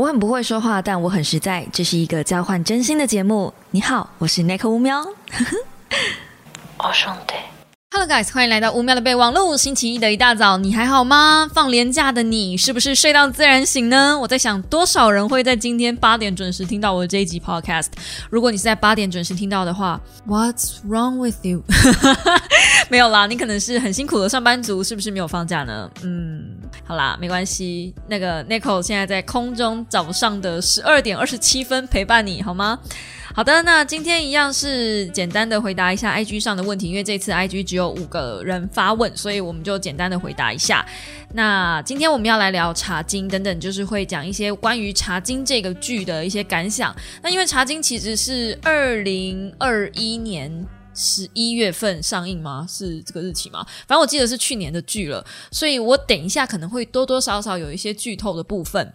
我很不会说话，但我很实在。这是一个交换真心的节目。你好，我是奈克乌喵。我兄弟。Hello guys，欢迎来到五秒的备忘录。星期一的一大早，你还好吗？放年假的你，是不是睡到自然醒呢？我在想，多少人会在今天八点准时听到我的这一集 Podcast？如果你是在八点准时听到的话，What's wrong with you？没有啦，你可能是很辛苦的上班族，是不是没有放假呢？嗯，好啦，没关系。那个 Nicole 现在在空中早上的十二点二十七分陪伴你好吗？好的，那今天一样是简单的回答一下 IG 上的问题，因为这次 IG 只有五个人发问，所以我们就简单的回答一下。那今天我们要来聊《茶经》等等，就是会讲一些关于《茶经》这个剧的一些感想。那因为《茶经》其实是二零二一年十一月份上映吗？是这个日期吗？反正我记得是去年的剧了，所以我等一下可能会多多少少有一些剧透的部分。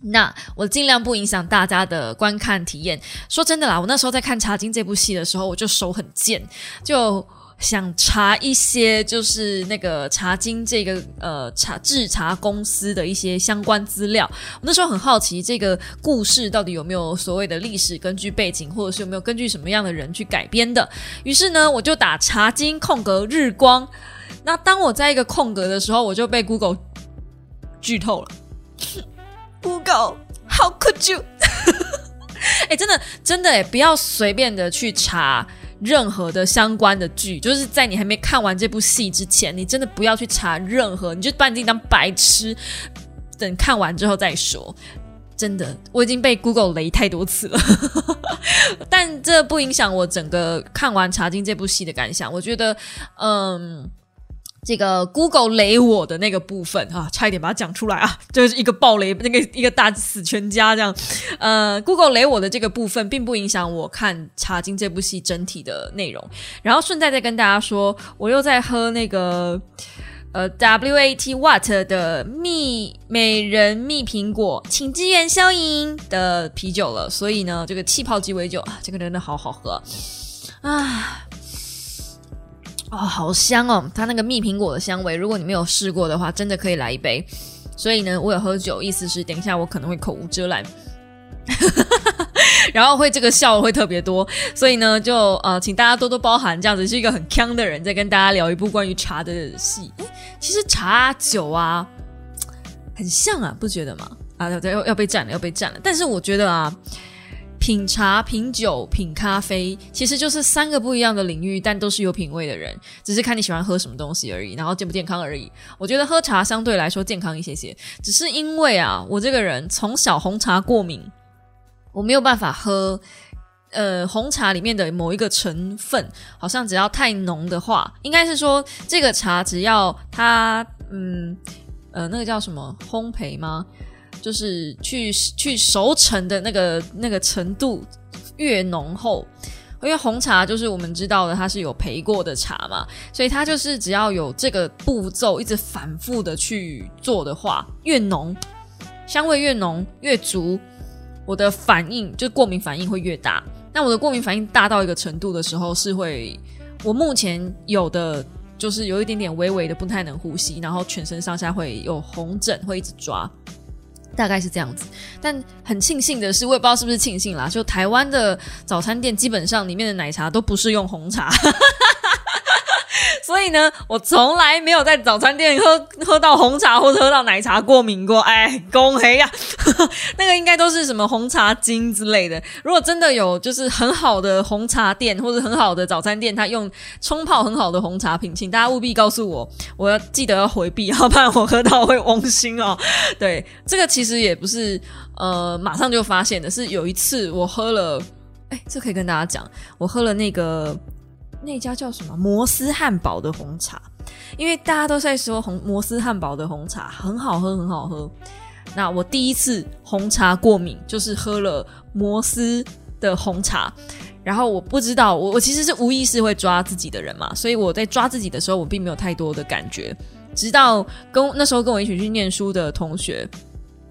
那我尽量不影响大家的观看体验。说真的啦，我那时候在看《茶经》这部戏的时候，我就手很贱，就想查一些就是那个《茶经》这个呃茶制茶公司的一些相关资料。我那时候很好奇这个故事到底有没有所谓的历史根据背景，或者是有没有根据什么样的人去改编的。于是呢，我就打《茶经》空格日光。那当我在一个空格的时候，我就被 Google 剧透了。Google，How could you？哎，真的，真的，哎，不要随便的去查任何的相关的剧，就是在你还没看完这部戏之前，你真的不要去查任何，你就把你自己当白痴，等看完之后再说。真的，我已经被 Google 雷太多次了，但这不影响我整个看完《茶经》这部戏的感想。我觉得，嗯。这个 Google 雷我的那个部分啊，差一点把它讲出来啊，就是一个暴雷，那个一个大死全家这样。呃，Google 雷我的这个部分，并不影响我看《茶经》这部戏整体的内容。然后顺带再跟大家说，我又在喝那个呃 WAT What 的蜜美人蜜苹果，请支援消音的啤酒了。所以呢，这个气泡鸡尾酒啊，这个真的好好喝啊。哦，好香哦！它那个蜜苹果的香味，如果你没有试过的话，真的可以来一杯。所以呢，我有喝酒，意思是等一下我可能会口无遮拦，然后会这个笑会特别多。所以呢，就呃，请大家多多包涵，这样子是一个很呛的人在跟大家聊一部关于茶的戏。其实茶酒啊，很像啊，不觉得吗？啊，对对，要要被占了，要被占了。但是我觉得啊。品茶、品酒、品咖啡，其实就是三个不一样的领域，但都是有品味的人，只是看你喜欢喝什么东西而已，然后健不健康而已。我觉得喝茶相对来说健康一些些，只是因为啊，我这个人从小红茶过敏，我没有办法喝。呃，红茶里面的某一个成分，好像只要太浓的话，应该是说这个茶只要它，嗯，呃，那个叫什么烘焙吗？就是去去熟成的那个那个程度越浓厚，因为红茶就是我们知道的，它是有焙过的茶嘛，所以它就是只要有这个步骤一直反复的去做的话，越浓，香味越浓越足，我的反应就过敏反应会越大。那我的过敏反应大到一个程度的时候，是会我目前有的就是有一点点微微的不太能呼吸，然后全身上下会有红疹，会一直抓。大概是这样子，但很庆幸的是，我也不知道是不是庆幸啦，就台湾的早餐店基本上里面的奶茶都不是用红茶。所以呢，我从来没有在早餐店喝喝到红茶或者喝到奶茶过敏过。哎，恭喜呀！那个应该都是什么红茶精之类的。如果真的有，就是很好的红茶店或者很好的早餐店，他用冲泡很好的红茶品，请大家务必告诉我，我要记得要回避，要不然我喝到会 翁心哦。对，这个其实也不是呃马上就发现的，是有一次我喝了，哎，这可以跟大家讲，我喝了那个。那家叫什么摩斯汉堡的红茶？因为大家都在说红摩斯汉堡的红茶很好喝，很好喝。那我第一次红茶过敏，就是喝了摩斯的红茶。然后我不知道，我我其实是无意识会抓自己的人嘛，所以我在抓自己的时候，我并没有太多的感觉。直到跟那时候跟我一起去念书的同学，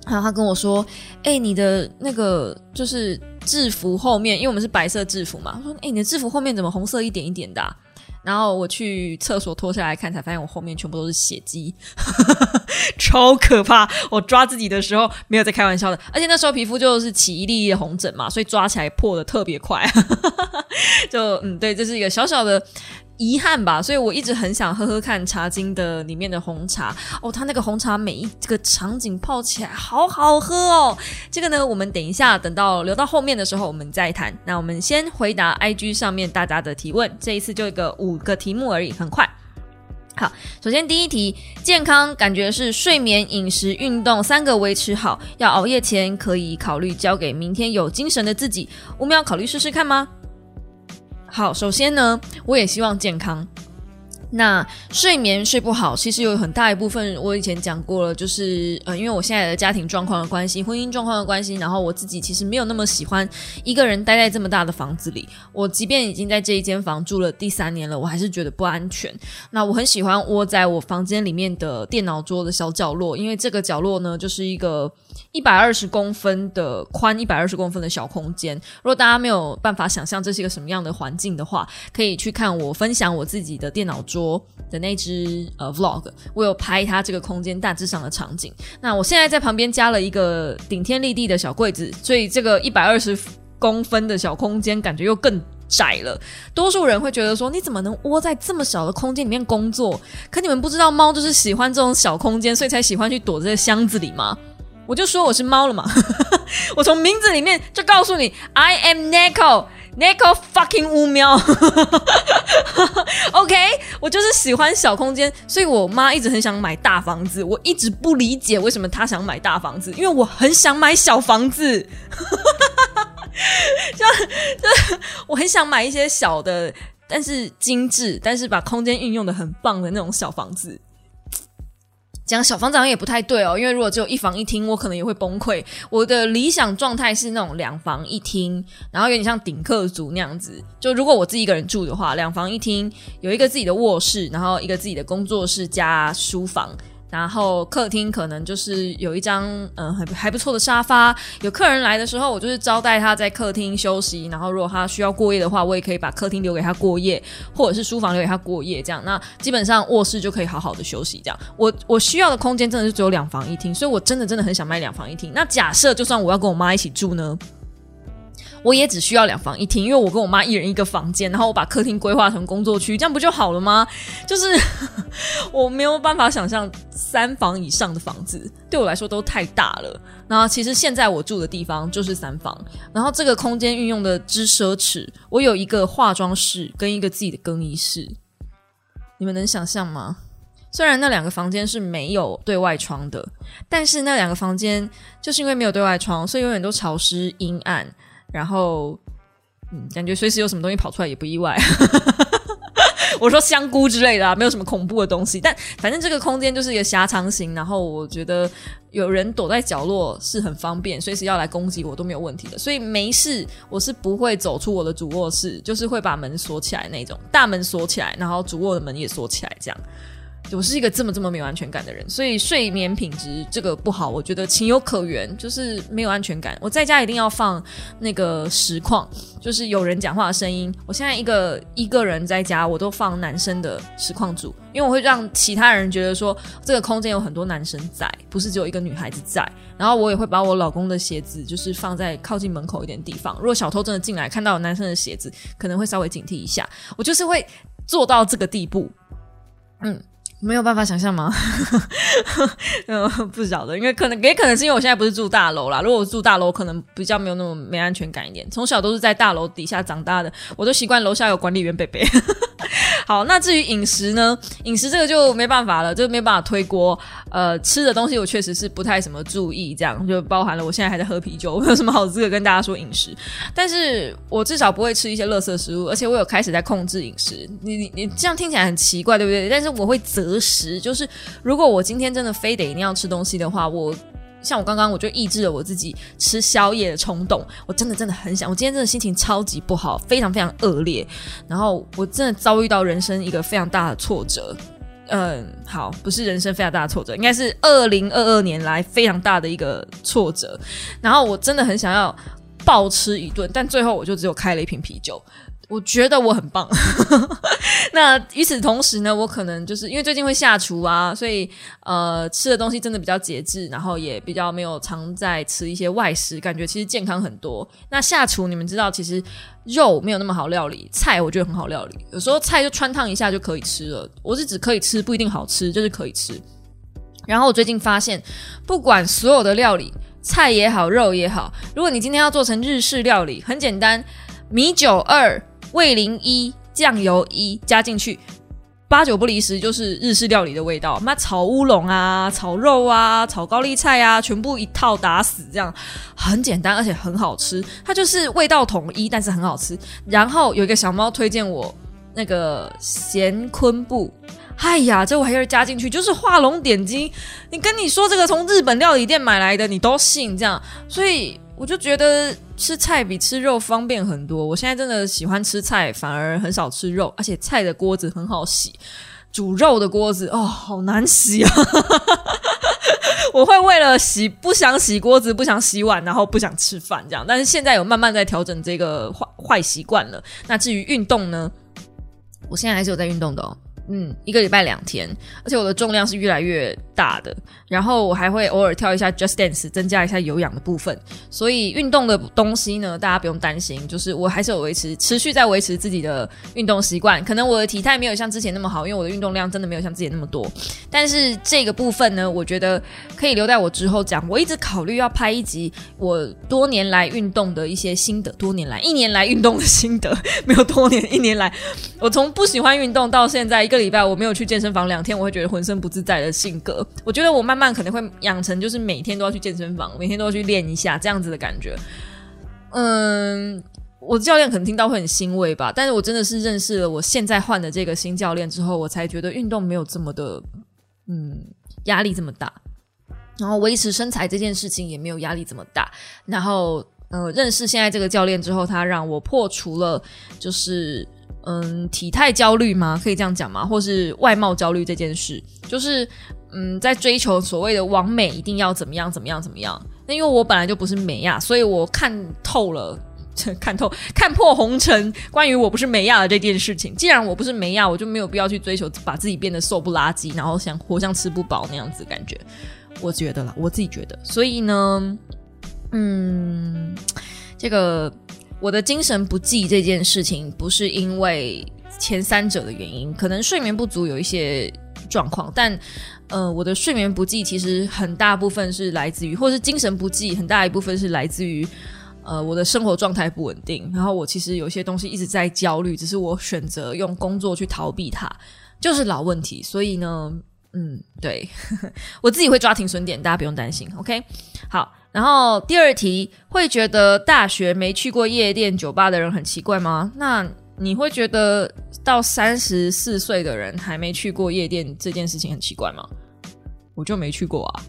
然后他跟我说：“哎，你的那个就是。”制服后面，因为我们是白色制服嘛，他说：“哎，你的制服后面怎么红色一点一点的？”然后我去厕所脱下来看，才发现我后面全部都是血迹，超可怕！我抓自己的时候没有在开玩笑的，而且那时候皮肤就是起一粒粒红疹嘛，所以抓起来破的特别快。就嗯，对，这是一个小小的。遗憾吧，所以我一直很想喝喝看茶经的里面的红茶哦，它那个红茶每一个场景泡起来好好喝哦。这个呢，我们等一下等到留到后面的时候我们再谈。那我们先回答 IG 上面大家的提问，这一次就一个五个题目而已，很快。好，首先第一题，健康感觉是睡眠、饮食、运动三个维持好，要熬夜前可以考虑交给明天有精神的自己。五秒考虑试试看吗？好，首先呢，我也希望健康。那睡眠睡不好，其实有很大一部分，我以前讲过了，就是呃，因为我现在的家庭状况的关系，婚姻状况的关系，然后我自己其实没有那么喜欢一个人待在这么大的房子里。我即便已经在这一间房住了第三年了，我还是觉得不安全。那我很喜欢窝在我房间里面的电脑桌的小角落，因为这个角落呢，就是一个。一百二十公分的宽，一百二十公分的小空间。如果大家没有办法想象这是一个什么样的环境的话，可以去看我分享我自己的电脑桌说的那支呃 vlog，我有拍它这个空间大致上的场景。那我现在在旁边加了一个顶天立地的小柜子，所以这个一百二十公分的小空间感觉又更窄了。多数人会觉得说，你怎么能窝在这么小的空间里面工作？可你们不知道，猫就是喜欢这种小空间，所以才喜欢去躲在箱子里吗？我就说我是猫了嘛，我从名字里面就告诉你，I am Nico Niko fucking 乌喵。OK，我就是喜欢小空间，所以我妈一直很想买大房子，我一直不理解为什么她想买大房子，因为我很想买小房子。就就 我很想买一些小的，但是精致，但是把空间运用的很棒的那种小房子。讲小房长也不太对哦，因为如果只有一房一厅，我可能也会崩溃。我的理想状态是那种两房一厅，然后有点像顶客族那样子。就如果我自己一个人住的话，两房一厅，有一个自己的卧室，然后一个自己的工作室加书房。然后客厅可能就是有一张嗯还还不错的沙发，有客人来的时候，我就是招待他在客厅休息。然后如果他需要过夜的话，我也可以把客厅留给他过夜，或者是书房留给他过夜。这样，那基本上卧室就可以好好的休息。这样，我我需要的空间真的是只有两房一厅，所以我真的真的很想卖两房一厅。那假设就算我要跟我妈一起住呢？我也只需要两房一厅，因为我跟我妈一人一个房间，然后我把客厅规划成工作区，这样不就好了吗？就是 我没有办法想象三房以上的房子对我来说都太大了。然后其实现在我住的地方就是三房，然后这个空间运用的之奢侈，我有一个化妆室跟一个自己的更衣室，你们能想象吗？虽然那两个房间是没有对外窗的，但是那两个房间就是因为没有对外窗，所以永远都潮湿阴暗。然后，嗯，感觉随时有什么东西跑出来也不意外。我说香菇之类的啊，没有什么恐怖的东西。但反正这个空间就是一个狭长型，然后我觉得有人躲在角落是很方便，随时要来攻击我都没有问题的。所以没事，我是不会走出我的主卧室，就是会把门锁起来那种，大门锁起来，然后主卧的门也锁起来，这样。我是一个这么这么没有安全感的人，所以睡眠品质这个不好，我觉得情有可原，就是没有安全感。我在家一定要放那个实况，就是有人讲话的声音。我现在一个一个人在家，我都放男生的实况组，因为我会让其他人觉得说这个空间有很多男生在，不是只有一个女孩子在。然后我也会把我老公的鞋子就是放在靠近门口一点地方，如果小偷真的进来看到有男生的鞋子，可能会稍微警惕一下。我就是会做到这个地步，嗯。没有办法想象吗？不晓得，因为可能也可能是因为我现在不是住大楼啦。如果我住大楼，可能比较没有那么没安全感一点。从小都是在大楼底下长大的，我都习惯楼下有管理员贝贝。好，那至于饮食呢？饮食这个就没办法了，就没办法推锅。呃，吃的东西我确实是不太什么注意，这样就包含了我现在还在喝啤酒，我有什么好资格跟大家说饮食？但是我至少不会吃一些垃圾食物，而且我有开始在控制饮食。你你你这样听起来很奇怪，对不对？但是我会择食，就是如果我今天真的非得一定要吃东西的话，我像我刚刚我就抑制了我自己吃宵夜的冲动。我真的真的很想，我今天真的心情超级不好，非常非常恶劣，然后我真的遭遇到人生一个非常大的挫折。嗯，好，不是人生非常大的挫折，应该是二零二二年来非常大的一个挫折。然后我真的很想要暴吃一顿，但最后我就只有开了一瓶啤酒。我觉得我很棒。那与此同时呢，我可能就是因为最近会下厨啊，所以呃吃的东西真的比较节制，然后也比较没有常在吃一些外食，感觉其实健康很多。那下厨你们知道，其实肉没有那么好料理，菜我觉得很好料理，有时候菜就穿烫一下就可以吃了。我是指可以吃，不一定好吃，就是可以吃。然后我最近发现，不管所有的料理，菜也好，肉也好，如果你今天要做成日式料理，很简单，米酒二。味淋一，酱油一，加进去，八九不离十就是日式料理的味道。那炒乌龙啊，炒肉啊，炒高丽菜啊，全部一套打死，这样很简单，而且很好吃。它就是味道统一，但是很好吃。然后有一个小猫推荐我那个咸昆布，哎呀，这我还要加进去，就是画龙点睛。你跟你说这个从日本料理店买来的，你都信这样，所以。我就觉得吃菜比吃肉方便很多。我现在真的喜欢吃菜，反而很少吃肉。而且菜的锅子很好洗，煮肉的锅子哦，好难洗啊！我会为了洗不想洗锅子，不想洗碗，然后不想吃饭这样。但是现在有慢慢在调整这个坏坏习惯了。那至于运动呢？我现在还是有在运动的哦。嗯，一个礼拜两天，而且我的重量是越来越大的。然后我还会偶尔跳一下 Just Dance，增加一下有氧的部分。所以运动的东西呢，大家不用担心，就是我还是有维持，持续在维持自己的运动习惯。可能我的体态没有像之前那么好，因为我的运动量真的没有像之前那么多。但是这个部分呢，我觉得可以留在我之后讲。我一直考虑要拍一集我多年来运动的一些心得，多年来一年来运动的心得，没有多年一年来，我从不喜欢运动到现在一个。个礼拜我没有去健身房两天，我会觉得浑身不自在的性格。我觉得我慢慢可能会养成，就是每天都要去健身房，每天都要去练一下这样子的感觉。嗯，我的教练可能听到会很欣慰吧，但是我真的是认识了我现在换的这个新教练之后，我才觉得运动没有这么的，嗯，压力这么大。然后维持身材这件事情也没有压力这么大。然后，呃，认识现在这个教练之后，他让我破除了就是。嗯，体态焦虑吗？可以这样讲吗？或是外貌焦虑这件事，就是嗯，在追求所谓的完美，一定要怎么样怎么样怎么样？那因为我本来就不是美亚，所以我看透了，看透看破红尘，关于我不是美亚的这件事情。既然我不是美亚，我就没有必要去追求把自己变得瘦不拉几，然后像活像吃不饱那样子感觉。我觉得啦，我自己觉得。所以呢，嗯，这个。我的精神不济这件事情，不是因为前三者的原因，可能睡眠不足有一些状况，但呃，我的睡眠不济其实很大部分是来自于，或是精神不济很大一部分是来自于，呃，我的生活状态不稳定，然后我其实有些东西一直在焦虑，只是我选择用工作去逃避它，就是老问题，所以呢，嗯，对我自己会抓停损点，大家不用担心，OK，好。然后第二题，会觉得大学没去过夜店酒吧的人很奇怪吗？那你会觉得到三十四岁的人还没去过夜店这件事情很奇怪吗？我就没去过啊，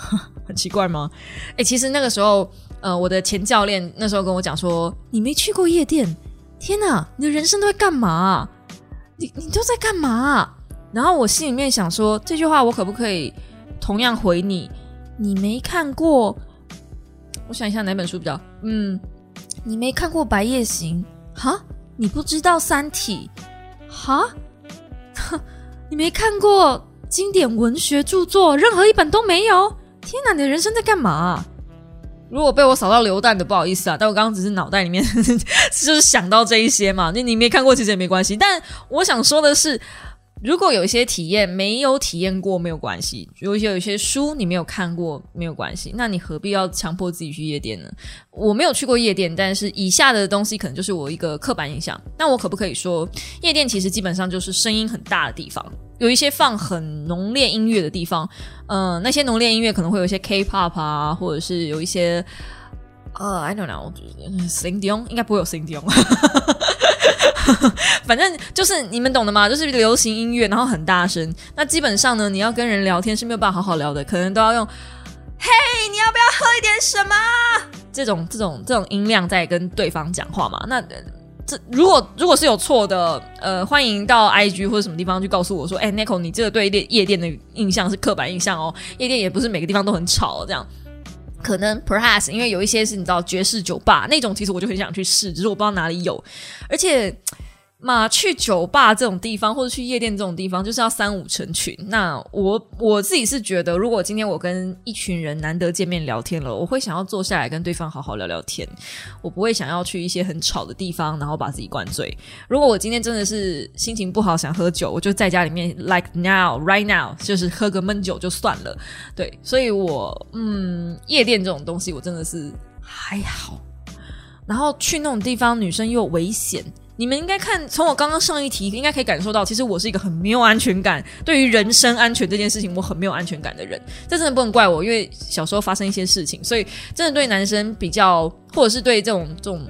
很奇怪吗？哎，其实那个时候，呃，我的前教练那时候跟我讲说，你没去过夜店，天哪，你的人生都在干嘛？你你都在干嘛？然后我心里面想说，这句话我可不可以同样回你？你没看过？我想一下哪本书比较……嗯，你没看过《白夜行》哈？你不知道《三体》哈？你没看过经典文学著作，任何一本都没有？天哪，你的人生在干嘛？如果被我扫到流弹的，不好意思啊，但我刚刚只是脑袋里面 就是想到这一些嘛。那你没看过，其实也没关系。但我想说的是。如果有一些体验没有体验过没有关系，如果有一些书你没有看过没有关系，那你何必要强迫自己去夜店呢？我没有去过夜店，但是以下的东西可能就是我一个刻板印象。那我可不可以说，夜店其实基本上就是声音很大的地方，有一些放很浓烈音乐的地方。嗯，那些浓烈音乐可能会有一些 K-pop 啊，或者是有一些呃，I don't know，Sing Dion 应该不会有 Sing Dion。反正就是你们懂的嘛，就是流行音乐，然后很大声。那基本上呢，你要跟人聊天是没有办法好好聊的，可能都要用“嘿，你要不要喝一点什么？”这种这种这种音量在跟对方讲话嘛。那这如果如果是有错的，呃，欢迎到 IG 或者什么地方去告诉我说：“哎，Nico，你这个对夜夜店的印象是刻板印象哦，夜店也不是每个地方都很吵这样。”可能 perhaps 因为有一些是你知道爵士酒吧那种，其实我就很想去试，只是我不知道哪里有，而且。嘛，去酒吧这种地方，或者去夜店这种地方，就是要三五成群。那我我自己是觉得，如果今天我跟一群人难得见面聊天了，我会想要坐下来跟对方好好聊聊天。我不会想要去一些很吵的地方，然后把自己灌醉。如果我今天真的是心情不好，想喝酒，我就在家里面，like now right now，就是喝个闷酒就算了。对，所以我嗯，夜店这种东西，我真的是还好。然后去那种地方，女生又危险。你们应该看，从我刚刚上一题，应该可以感受到，其实我是一个很没有安全感，对于人身安全这件事情，我很没有安全感的人。这真的不能怪我，因为小时候发生一些事情，所以真的对男生比较，或者是对这种这种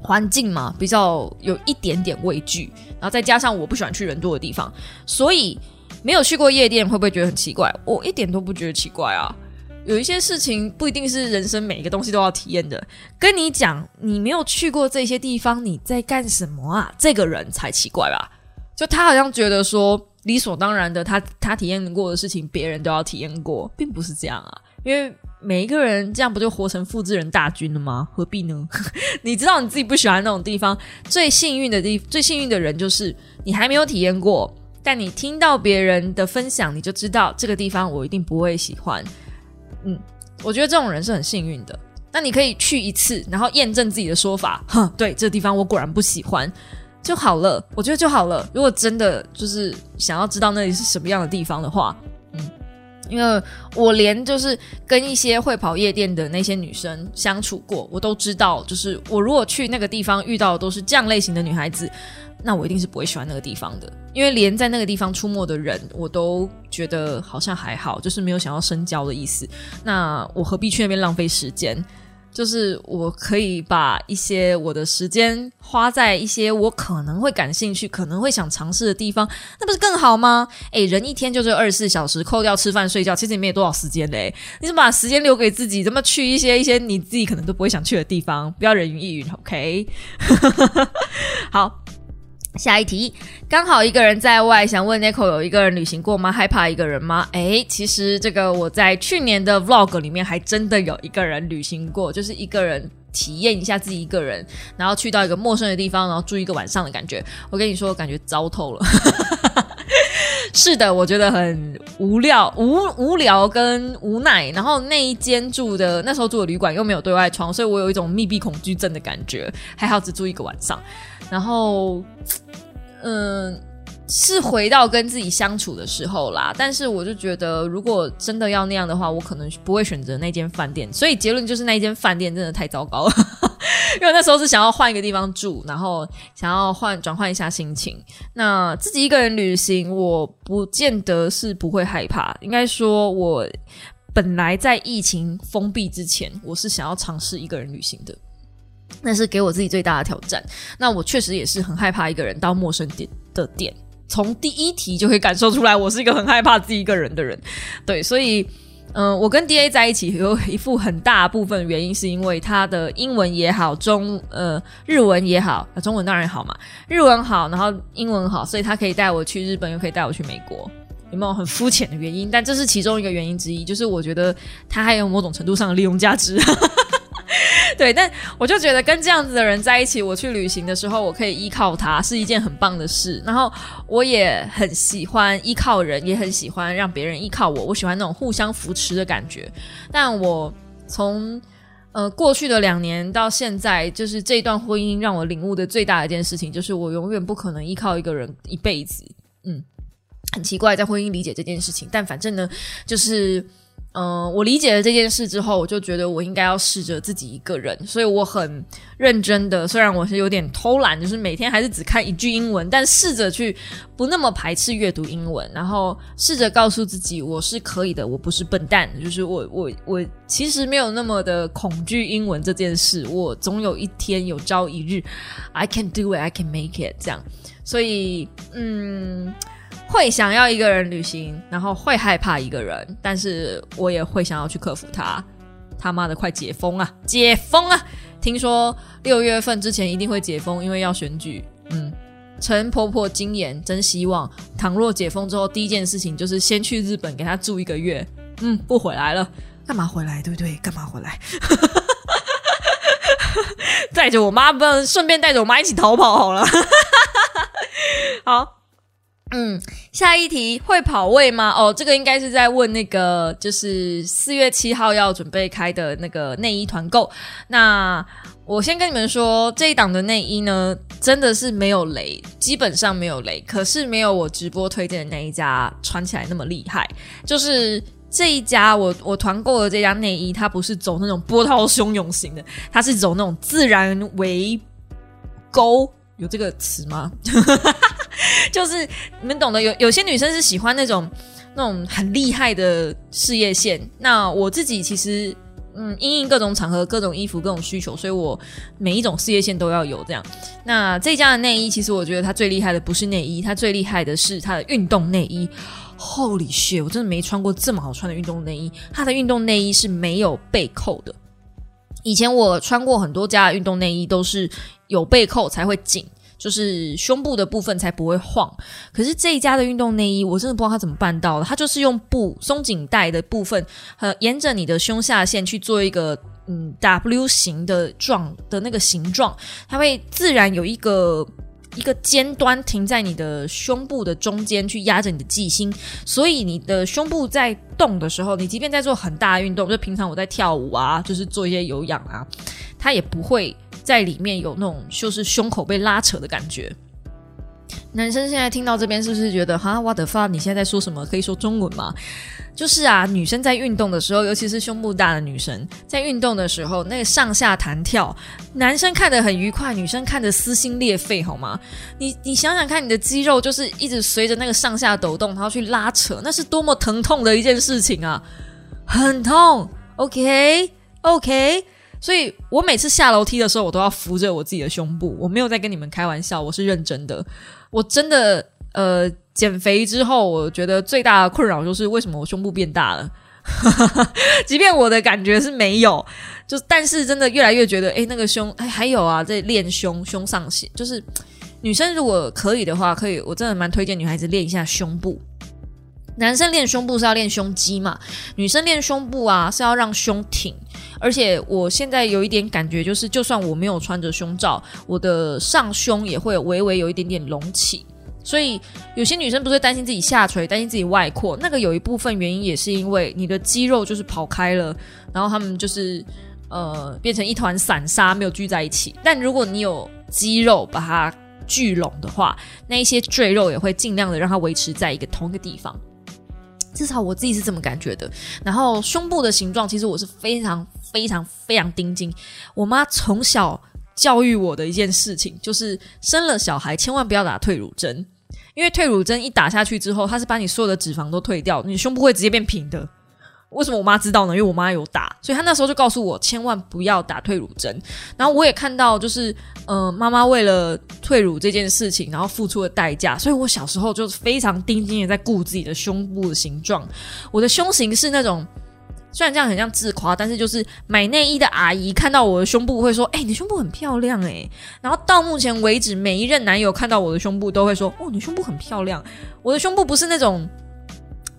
环境嘛，比较有一点点畏惧。然后再加上我不喜欢去人多的地方，所以没有去过夜店，会不会觉得很奇怪？我一点都不觉得奇怪啊。有一些事情不一定是人生每一个东西都要体验的。跟你讲，你没有去过这些地方，你在干什么啊？这个人才奇怪吧？就他好像觉得说理所当然的，他他体验过的事情，别人都要体验过，并不是这样啊。因为每一个人这样不就活成复制人大军了吗？何必呢？你知道你自己不喜欢那种地方，最幸运的地，最幸运的人就是你还没有体验过，但你听到别人的分享，你就知道这个地方我一定不会喜欢。嗯，我觉得这种人是很幸运的。那你可以去一次，然后验证自己的说法。哼，对，这个地方我果然不喜欢，就好了。我觉得就好了。如果真的就是想要知道那里是什么样的地方的话，嗯，因为我连就是跟一些会跑夜店的那些女生相处过，我都知道，就是我如果去那个地方遇到的都是这样类型的女孩子。那我一定是不会喜欢那个地方的，因为连在那个地方出没的人，我都觉得好像还好，就是没有想要深交的意思。那我何必去那边浪费时间？就是我可以把一些我的时间花在一些我可能会感兴趣、可能会想尝试的地方，那不是更好吗？诶，人一天就是二十四小时，扣掉吃饭睡觉，其实也没有多少时间嘞。你怎么把时间留给自己？怎么去一些一些你自己可能都不会想去的地方？不要人云亦云，OK？好。下一题，刚好一个人在外，想问 Nico 有一个人旅行过吗？害怕一个人吗？诶，其实这个我在去年的 Vlog 里面还真的有一个人旅行过，就是一个人体验一下自己一个人，然后去到一个陌生的地方，然后住一个晚上的感觉。我跟你说，我感觉糟透了。是的，我觉得很无聊、无无聊跟无奈。然后那一间住的那时候住的旅馆又没有对外窗，所以我有一种密闭恐惧症的感觉。还好只住一个晚上。然后，嗯，是回到跟自己相处的时候啦。但是我就觉得，如果真的要那样的话，我可能不会选择那间饭店。所以结论就是，那间饭店真的太糟糕了。因为那时候是想要换一个地方住，然后想要换转换一下心情。那自己一个人旅行，我不见得是不会害怕。应该说，我本来在疫情封闭之前，我是想要尝试一个人旅行的。那是给我自己最大的挑战。那我确实也是很害怕一个人到陌生点的店，从第一题就可以感受出来，我是一个很害怕自己一个人的人。对，所以，嗯，我跟 D A 在一起有一副很大部分原因，是因为他的英文也好，中呃日文也好，中文当然也好嘛，日文好，然后英文好，所以他可以带我去日本，又可以带我去美国。有没有很肤浅的原因？但这是其中一个原因之一，就是我觉得他还有某种程度上的利用价值。对，但我就觉得跟这样子的人在一起，我去旅行的时候，我可以依靠他，是一件很棒的事。然后我也很喜欢依靠人，也很喜欢让别人依靠我。我喜欢那种互相扶持的感觉。但我从呃过去的两年到现在，就是这段婚姻让我领悟的最大的一件事情，就是我永远不可能依靠一个人一辈子。嗯，很奇怪，在婚姻理解这件事情，但反正呢，就是。嗯，我理解了这件事之后，我就觉得我应该要试着自己一个人，所以我很认真的。虽然我是有点偷懒，就是每天还是只看一句英文，但试着去不那么排斥阅读英文，然后试着告诉自己我是可以的，我不是笨蛋，就是我我我其实没有那么的恐惧英文这件事，我总有一天有朝一日，I can do it, I can make it，这样。所以，嗯。会想要一个人旅行，然后会害怕一个人，但是我也会想要去克服它。他妈的，快解封啊！解封啊！听说六月份之前一定会解封，因为要选举。嗯，陈婆婆金言，真希望倘若解封之后，第一件事情就是先去日本给她住一个月。嗯，不回来了。干嘛回来？对不对？干嘛回来？带着我妈，不顺便带着我妈一起逃跑好了。好，嗯，下一题会跑位吗？哦，这个应该是在问那个，就是四月七号要准备开的那个内衣团购。那我先跟你们说，这一档的内衣呢，真的是没有雷，基本上没有雷，可是没有我直播推荐的那一家穿起来那么厉害，就是。这一家我我团购的这家内衣，它不是走那种波涛汹涌型的，它是走那种自然为沟，有这个词吗？就是你们懂得，有有些女生是喜欢那种那种很厉害的事业线。那我自己其实嗯，因应各种场合、各种衣服、各种需求，所以我每一种事业线都要有这样。那这家的内衣，其实我觉得它最厉害的不是内衣，它最厉害的是它的运动内衣。Holy shit！我真的没穿过这么好穿的运动内衣。它的运动内衣是没有背扣的。以前我穿过很多家的运动内衣，都是有背扣才会紧，就是胸部的部分才不会晃。可是这一家的运动内衣，我真的不知道它怎么办到的。它就是用布松紧带的部分，和沿着你的胸下线去做一个嗯 W 型的状的那个形状，它会自然有一个。一个尖端停在你的胸部的中间，去压着你的肌心，所以你的胸部在动的时候，你即便在做很大的运动，就平常我在跳舞啊，就是做一些有氧啊，它也不会在里面有那种就是胸口被拉扯的感觉。男生现在听到这边是不是觉得哈，what the fuck？你现在在说什么？可以说中文吗？就是啊，女生在运动的时候，尤其是胸部大的女生在运动的时候，那个上下弹跳，男生看得很愉快，女生看得撕心裂肺，好吗？你你想想看，你的肌肉就是一直随着那个上下抖动，然后去拉扯，那是多么疼痛的一件事情啊，很痛。OK OK，所以我每次下楼梯的时候，我都要扶着我自己的胸部，我没有在跟你们开玩笑，我是认真的。我真的呃，减肥之后，我觉得最大的困扰就是为什么我胸部变大了？即便我的感觉是没有，就但是真的越来越觉得，哎，那个胸，哎，还有啊，在练胸，胸上线，就是女生如果可以的话，可以，我真的蛮推荐女孩子练一下胸部。男生练胸部是要练胸肌嘛，女生练胸部啊是要让胸挺。而且我现在有一点感觉，就是就算我没有穿着胸罩，我的上胸也会微微有一点点隆起。所以有些女生不是担心自己下垂，担心自己外扩，那个有一部分原因也是因为你的肌肉就是跑开了，然后他们就是呃变成一团散沙，没有聚在一起。但如果你有肌肉把它聚拢的话，那一些赘肉也会尽量的让它维持在一个同一个地方。至少我自己是这么感觉的。然后胸部的形状，其实我是非常非常非常盯紧。我妈从小教育我的一件事情，就是生了小孩千万不要打退乳针，因为退乳针一打下去之后，它是把你所有的脂肪都退掉，你胸部会直接变平的。为什么我妈知道呢？因为我妈有打，所以她那时候就告诉我，千万不要打退乳针。然后我也看到，就是呃，妈妈为了退乳这件事情，然后付出了代价。所以我小时候就非常盯紧的在顾自己的胸部的形状。我的胸型是那种，虽然这样很像自夸，但是就是买内衣的阿姨看到我的胸部会说：“哎，你胸部很漂亮哎。”然后到目前为止，每一任男友看到我的胸部都会说：“哦，你胸部很漂亮。”我的胸部不是那种。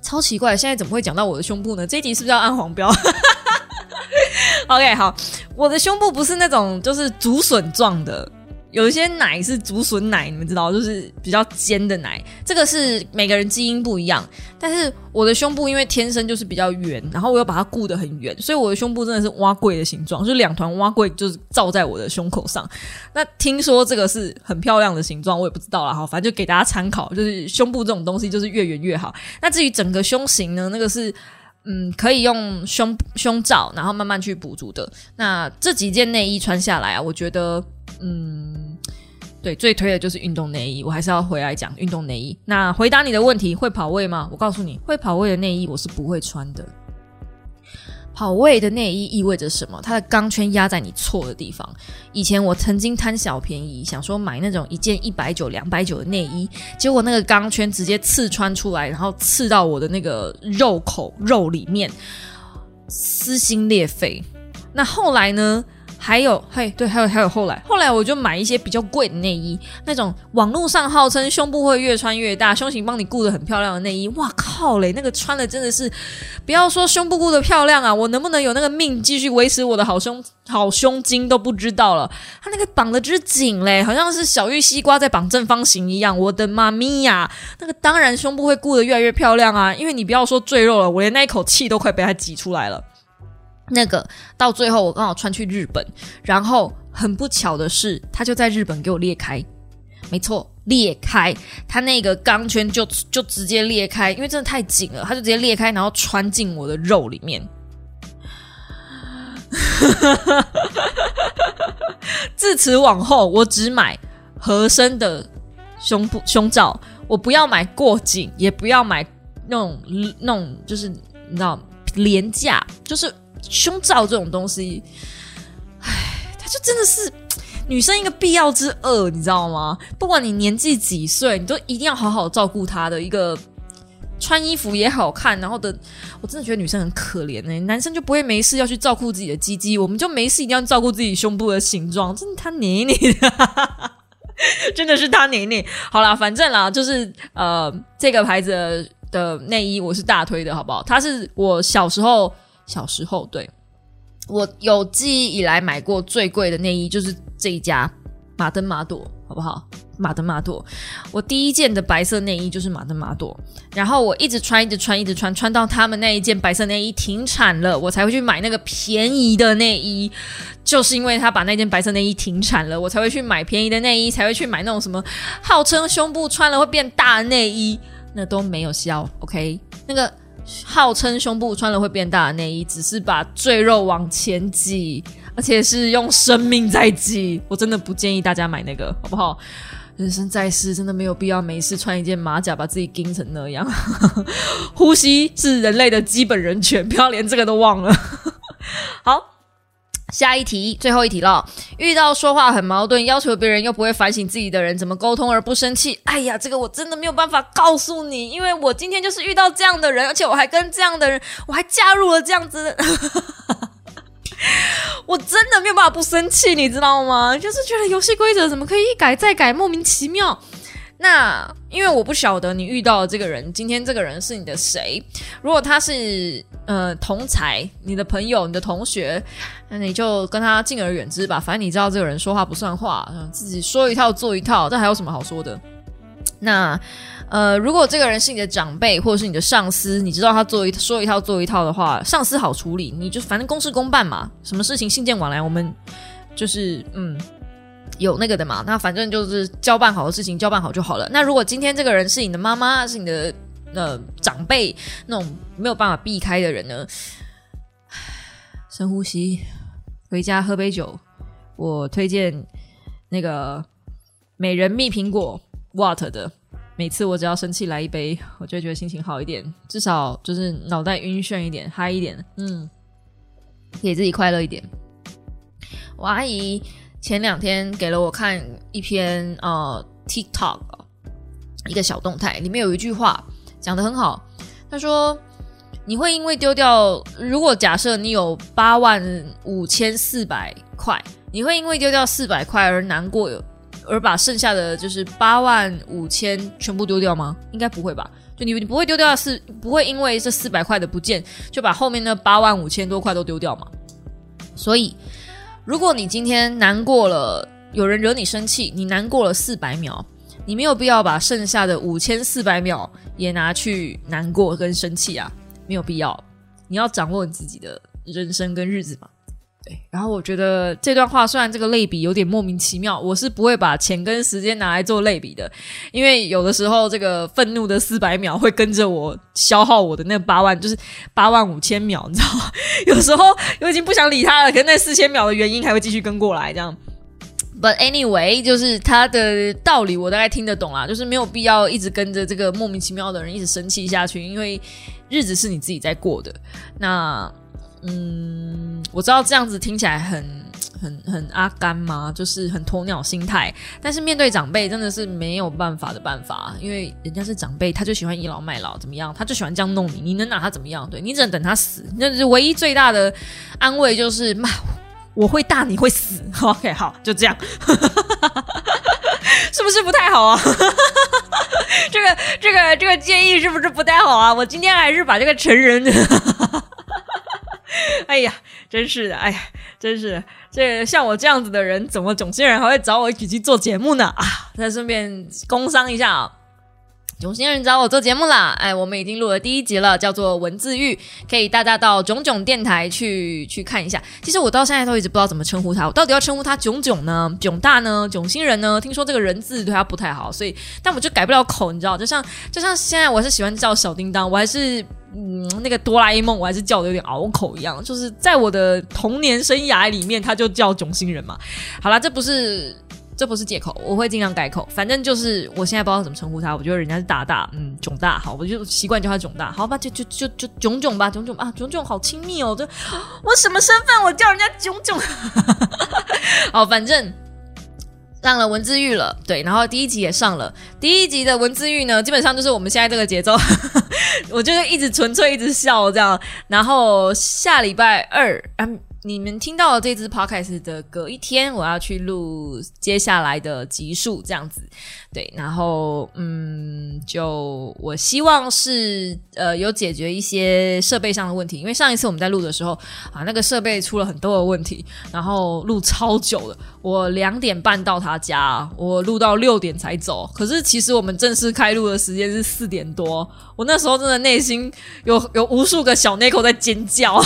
超奇怪，现在怎么会讲到我的胸部呢？这一集是不是要按黄标？OK，好，我的胸部不是那种就是竹笋状的。有一些奶是竹笋奶，你们知道，就是比较尖的奶。这个是每个人基因不一样，但是我的胸部因为天生就是比较圆，然后我又把它顾得很圆，所以我的胸部真的是蛙柜的形状，就两团蛙柜就是罩在我的胸口上。那听说这个是很漂亮的形状，我也不知道了哈，反正就给大家参考，就是胸部这种东西就是越圆越好。那至于整个胸型呢，那个是。嗯，可以用胸胸罩，然后慢慢去补足的。那这几件内衣穿下来啊，我觉得，嗯，对，最推的就是运动内衣。我还是要回来讲运动内衣。那回答你的问题，会跑位吗？我告诉你会跑位的内衣，我是不会穿的。跑位的内衣意味着什么？它的钢圈压在你错的地方。以前我曾经贪小便宜，想说买那种一件一百九、两百九的内衣，结果那个钢圈直接刺穿出来，然后刺到我的那个肉口肉里面，撕心裂肺。那后来呢？还有，嘿，对，还有还有后来，后来我就买一些比较贵的内衣，那种网络上号称胸部会越穿越大，胸型帮你顾得很漂亮的内衣。哇靠！嘞，那个穿的真的是，不要说胸部顾的漂亮啊，我能不能有那个命继续维持我的好胸好胸襟都不知道了。它那个绑的之紧嘞，好像是小玉西瓜在绑正方形一样。我的妈咪呀，那个当然胸部会顾得越来越漂亮啊，因为你不要说赘肉了，我连那一口气都快被它挤出来了。那个到最后我刚好穿去日本，然后很不巧的是，他就在日本给我裂开。没错，裂开，它那个钢圈就就直接裂开，因为真的太紧了，它就直接裂开，然后穿进我的肉里面。自此往后，我只买合身的胸部胸罩，我不要买过紧，也不要买那种那种就是你知道廉价，就是胸罩这种东西，唉，它就真的是。女生一个必要之恶，你知道吗？不管你年纪几岁，你都一定要好好照顾她的一个穿衣服也好看。然后的，我真的觉得女生很可怜呢。男生就不会没事要去照顾自己的鸡鸡，我们就没事一定要照顾自己胸部的形状。真的，他黏你的，真的是他黏你。好啦，反正啦，就是呃，这个牌子的内衣我是大推的，好不好？它是我小时候小时候对。我有记忆以来买过最贵的内衣就是这一家马登马朵，好不好？马登马朵，我第一件的白色内衣就是马登马朵，然后我一直穿，一直穿，一直穿，穿到他们那一件白色内衣停产了，我才会去买那个便宜的内衣。就是因为他把那件白色内衣停产了，我才会去买便宜的内衣，才会去买那种什么号称胸部穿了会变大的内衣，那都没有效。OK，那个。号称胸部穿了会变大的内衣，只是把赘肉往前挤，而且是用生命在挤。我真的不建议大家买那个，好不好？人生在世，真的没有必要没事穿一件马甲把自己钉成那样。呼吸是人类的基本人权，不要连这个都忘了。好。下一题，最后一题了。遇到说话很矛盾、要求别人又不会反省自己的人，怎么沟通而不生气？哎呀，这个我真的没有办法告诉你，因为我今天就是遇到这样的人，而且我还跟这样的人，我还加入了这样子，我真的没有办法不生气，你知道吗？就是觉得游戏规则怎么可以一改再改，莫名其妙。那因为我不晓得你遇到的这个人，今天这个人是你的谁？如果他是呃同才，你的朋友、你的同学，那你就跟他敬而远之吧。反正你知道这个人说话不算话，自己说一套做一套，这还有什么好说的？那呃，如果这个人是你的长辈或者是你的上司，你知道他做一说一套做一套的话，上司好处理，你就反正公事公办嘛，什么事情信件往来，我们就是嗯。有那个的嘛？那反正就是交办好的事情，交办好就好了。那如果今天这个人是你的妈妈，是你的呃长辈，那种没有办法避开的人呢？深呼吸，回家喝杯酒。我推荐那个美人蜜苹果 water 的。每次我只要生气来一杯，我就觉得心情好一点，至少就是脑袋晕眩一点，嗨一点。嗯，给自己快乐一点。我阿姨。前两天给了我看一篇呃 TikTok 一个小动态，里面有一句话讲的很好。他说：“你会因为丢掉，如果假设你有八万五千四百块，你会因为丢掉四百块而难过，而把剩下的就是八万五千全部丢掉吗？应该不会吧？就你你不会丢掉四，不会因为这四百块的不见就把后面那八万五千多块都丢掉吗？所以。”如果你今天难过了，有人惹你生气，你难过了四百秒，你没有必要把剩下的五千四百秒也拿去难过跟生气啊，没有必要。你要掌握你自己的人生跟日子嘛。对，然后我觉得这段话虽然这个类比有点莫名其妙，我是不会把钱跟时间拿来做类比的，因为有的时候这个愤怒的四百秒会跟着我消耗我的那八万，就是八万五千秒，你知道吗？有时候我已经不想理他了，可是那四千秒的原因还会继续跟过来，这样。But anyway，就是他的道理我大概听得懂啦，就是没有必要一直跟着这个莫名其妙的人一直生气下去，因为日子是你自己在过的。那。嗯，我知道这样子听起来很 很很阿甘嘛，就是很鸵鸟心态。但是面对长辈真的是没有办法的办法，因为人家是长辈，他就喜欢倚老卖老，怎么样？他就喜欢这样弄你，你能拿他怎么样？对你只能等他死。那是唯一最大的安慰就是骂我会大，你会死。OK，好，就这样，是不是不太好啊？这个这个这个建议是不是不太好啊？我今天还是把这个成人，哎呀，真是的，哎呀，真是这像我这样子的人，怎么总些人还会找我一起去做节目呢？啊，再顺便工商一下啊。囧星人找我做节目啦！哎，我们已经录了第一集了，叫做文字狱，可以大家到囧囧电台去去看一下。其实我到现在都一直不知道怎么称呼他，我到底要称呼他囧囧呢，囧大呢，囧星人呢？听说这个人字对他不太好，所以但我就改不了口，你知道？就像就像现在我是喜欢叫小叮当，我还是嗯那个哆啦 A 梦，我还是叫的有点拗口一样。就是在我的童年生涯里面，他就叫囧星人嘛。好了，这不是。这不是借口，我会尽量改口。反正就是我现在不知道怎么称呼他，我觉得人家是大大，嗯，囧大，好，我就习惯叫他囧大，好吧，就就就就囧囧吧，囧囧啊，囧囧好亲密哦，这 我什么身份？我叫人家囧囧，好，反正上了文字狱了，对，然后第一集也上了，第一集的文字狱呢，基本上就是我们现在这个节奏，我就是一直纯粹一直笑这样，然后下礼拜二，嗯。你们听到这支 podcast 的隔一天，我要去录接下来的集数，这样子，对，然后嗯，就我希望是呃有解决一些设备上的问题，因为上一次我们在录的时候啊，那个设备出了很多的问题，然后录超久了，我两点半到他家，我录到六点才走，可是其实我们正式开录的时间是四点多，我那时候真的内心有有无数个小内口在尖叫。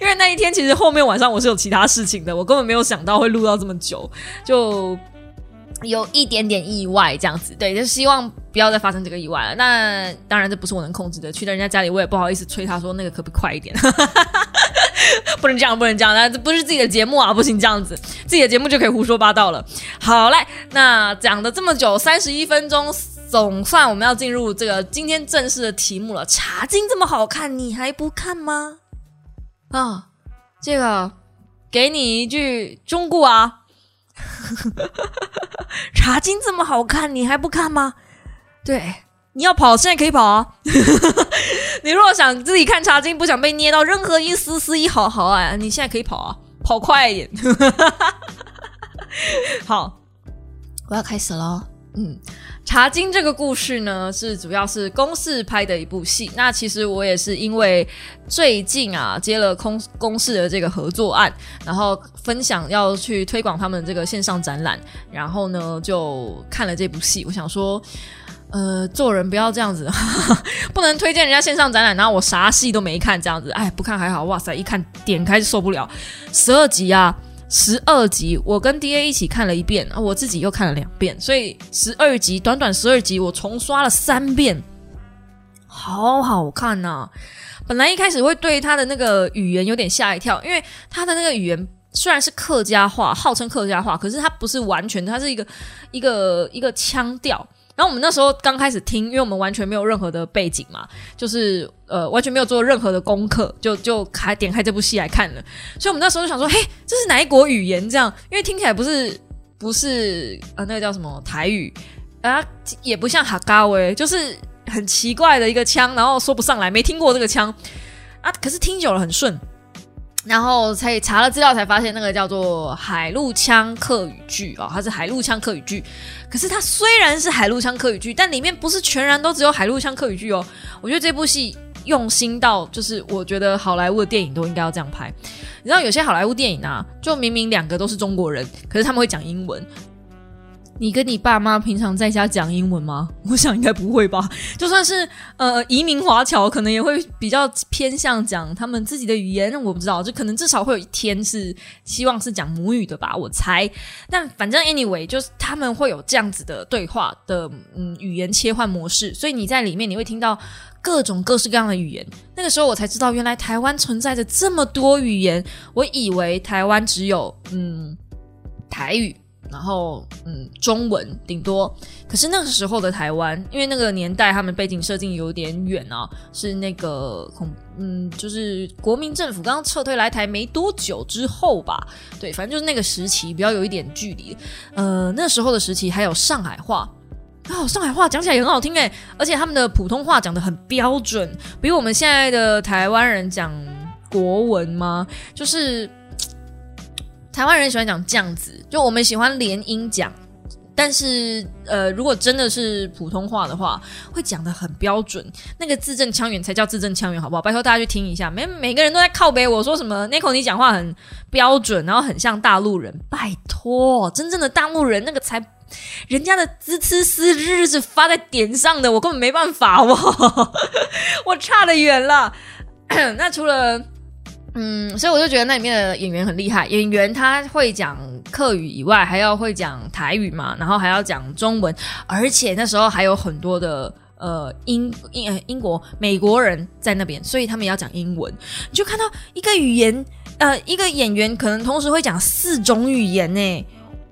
因为那一天其实后面晚上我是有其他事情的，我根本没有想到会录到这么久，就有一点点意外这样子。对，就希望不要再发生这个意外了。那当然这不是我能控制的，去到人家家里我也不好意思催他说那个可不可以快一点，不能这样，不能这样，那这不是自己的节目啊，不行这样子，自己的节目就可以胡说八道了。好嘞，那讲了这么久，三十一分钟，总算我们要进入这个今天正式的题目了。茶经这么好看，你还不看吗？啊，这个给你一句忠告啊！茶经这么好看，你还不看吗？对，你要跑，现在可以跑啊！你如果想自己看茶经，不想被捏到任何一丝丝一毫毫啊，你现在可以跑啊，跑快一点！好，我要开始了，嗯。茶经这个故事呢，是主要是公视拍的一部戏。那其实我也是因为最近啊接了公公视的这个合作案，然后分享要去推广他们这个线上展览，然后呢就看了这部戏。我想说，呃，做人不要这样子，不能推荐人家线上展览，然后我啥戏都没看这样子。哎，不看还好，哇塞，一看点开就受不了，十二集啊！十二集，我跟 D A 一起看了一遍，我自己又看了两遍，所以十二集，短短十二集，我重刷了三遍，好好看呐！本来一开始会对他的那个语言有点吓一跳，因为他的那个语言虽然是客家话，号称客家话，可是它不是完全，它是一个一个一个腔调。然后我们那时候刚开始听，因为我们完全没有任何的背景嘛，就是呃完全没有做任何的功课，就就开点开这部戏来看了。所以我们那时候就想说，嘿，这是哪一国语言？这样，因为听起来不是不是呃那个叫什么台语啊，也不像哈嘎威，就是很奇怪的一个腔，然后说不上来，没听过这个腔啊。可是听久了很顺。然后才查了资料，才发现那个叫做海陆腔客语剧哦，它是海陆腔客语剧。可是它虽然是海陆腔客语剧，但里面不是全然都只有海陆腔客语剧哦。我觉得这部戏用心到，就是我觉得好莱坞的电影都应该要这样拍。你知道有些好莱坞电影啊，就明明两个都是中国人，可是他们会讲英文。你跟你爸妈平常在家讲英文吗？我想应该不会吧。就算是呃移民华侨，可能也会比较偏向讲他们自己的语言。我不知道，就可能至少会有一天是希望是讲母语的吧，我猜。但反正 anyway，就是他们会有这样子的对话的嗯语言切换模式，所以你在里面你会听到各种各式各样的语言。那个时候我才知道，原来台湾存在着这么多语言。我以为台湾只有嗯台语。然后，嗯，中文顶多。可是那个时候的台湾，因为那个年代他们背景设定有点远啊，是那个恐，嗯，就是国民政府刚刚撤退来台没多久之后吧。对，反正就是那个时期比较有一点距离。呃，那时候的时期还有上海话，哦，上海话讲起来也很好听诶，而且他们的普通话讲的很标准，比我们现在的台湾人讲国文吗？就是。台湾人喜欢讲这样子，就我们喜欢连音讲，但是，呃，如果真的是普通话的话，会讲的很标准，那个字正腔圆才叫字正腔圆，好不好？拜托大家去听一下，每每个人都在靠背我说什么 n i c o 你讲话很标准，然后很像大陆人，拜托，真正的大陆人那个才，人家的滋呲丝日是发在点上的，我根本没办法，我我差得远了。那除了。嗯，所以我就觉得那里面的演员很厉害。演员他会讲客语以外，还要会讲台语嘛，然后还要讲中文，而且那时候还有很多的呃英英英国美国人在那边，所以他们也要讲英文。就看到一个语言，呃，一个演员可能同时会讲四种语言呢。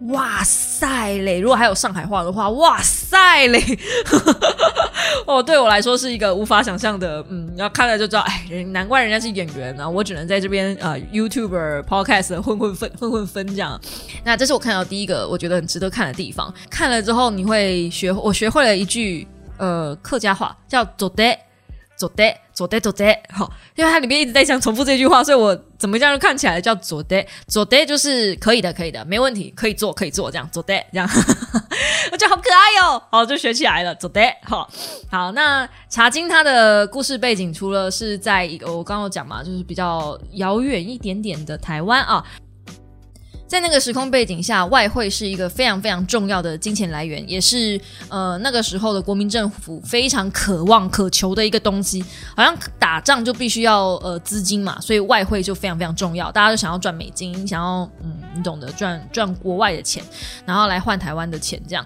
哇塞嘞！如果还有上海话的话，哇塞嘞！哦，对我来说是一个无法想象的，嗯，要看了就知道，哎，难怪人家是演员啊！我只能在这边呃，YouTuber Podcast 混混分混混分这样。那这是我看到第一个我觉得很值得看的地方。看了之后你会学，我学会了一句呃客家话，叫“走得走得”。左得左得，好，因为它里面一直在想重复这句话，所以我怎么样就看起来叫左得左得，就是可以的，可以的，没问题，可以做，可以做，这样左得这样，我觉得好可爱哟，好，就学起来了，左得，好，好，那茶金它的故事背景除了是在一个我刚刚讲嘛，就是比较遥远一点点的台湾啊。在那个时空背景下，外汇是一个非常非常重要的金钱来源，也是呃那个时候的国民政府非常渴望渴求的一个东西。好像打仗就必须要呃资金嘛，所以外汇就非常非常重要。大家都想要赚美金，想要嗯你懂得赚赚国外的钱，然后来换台湾的钱这样。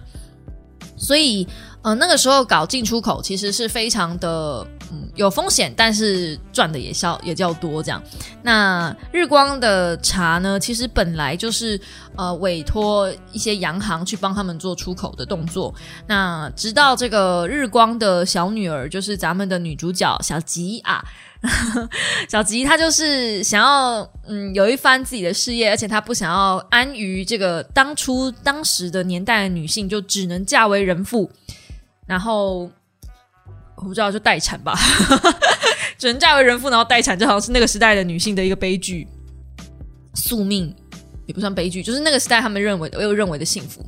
所以呃那个时候搞进出口其实是非常的。有风险，但是赚的也较也较多这样。那日光的茶呢，其实本来就是呃委托一些洋行去帮他们做出口的动作。那直到这个日光的小女儿，就是咱们的女主角小吉啊，小吉她就是想要嗯有一番自己的事业，而且她不想要安于这个当初当时的年代的女性就只能嫁为人妇，然后。我不知道，就待产吧，只能嫁为人妇，然后待产，就好像是那个时代的女性的一个悲剧，宿命也不算悲剧，就是那个时代他们认为的又认为的幸福。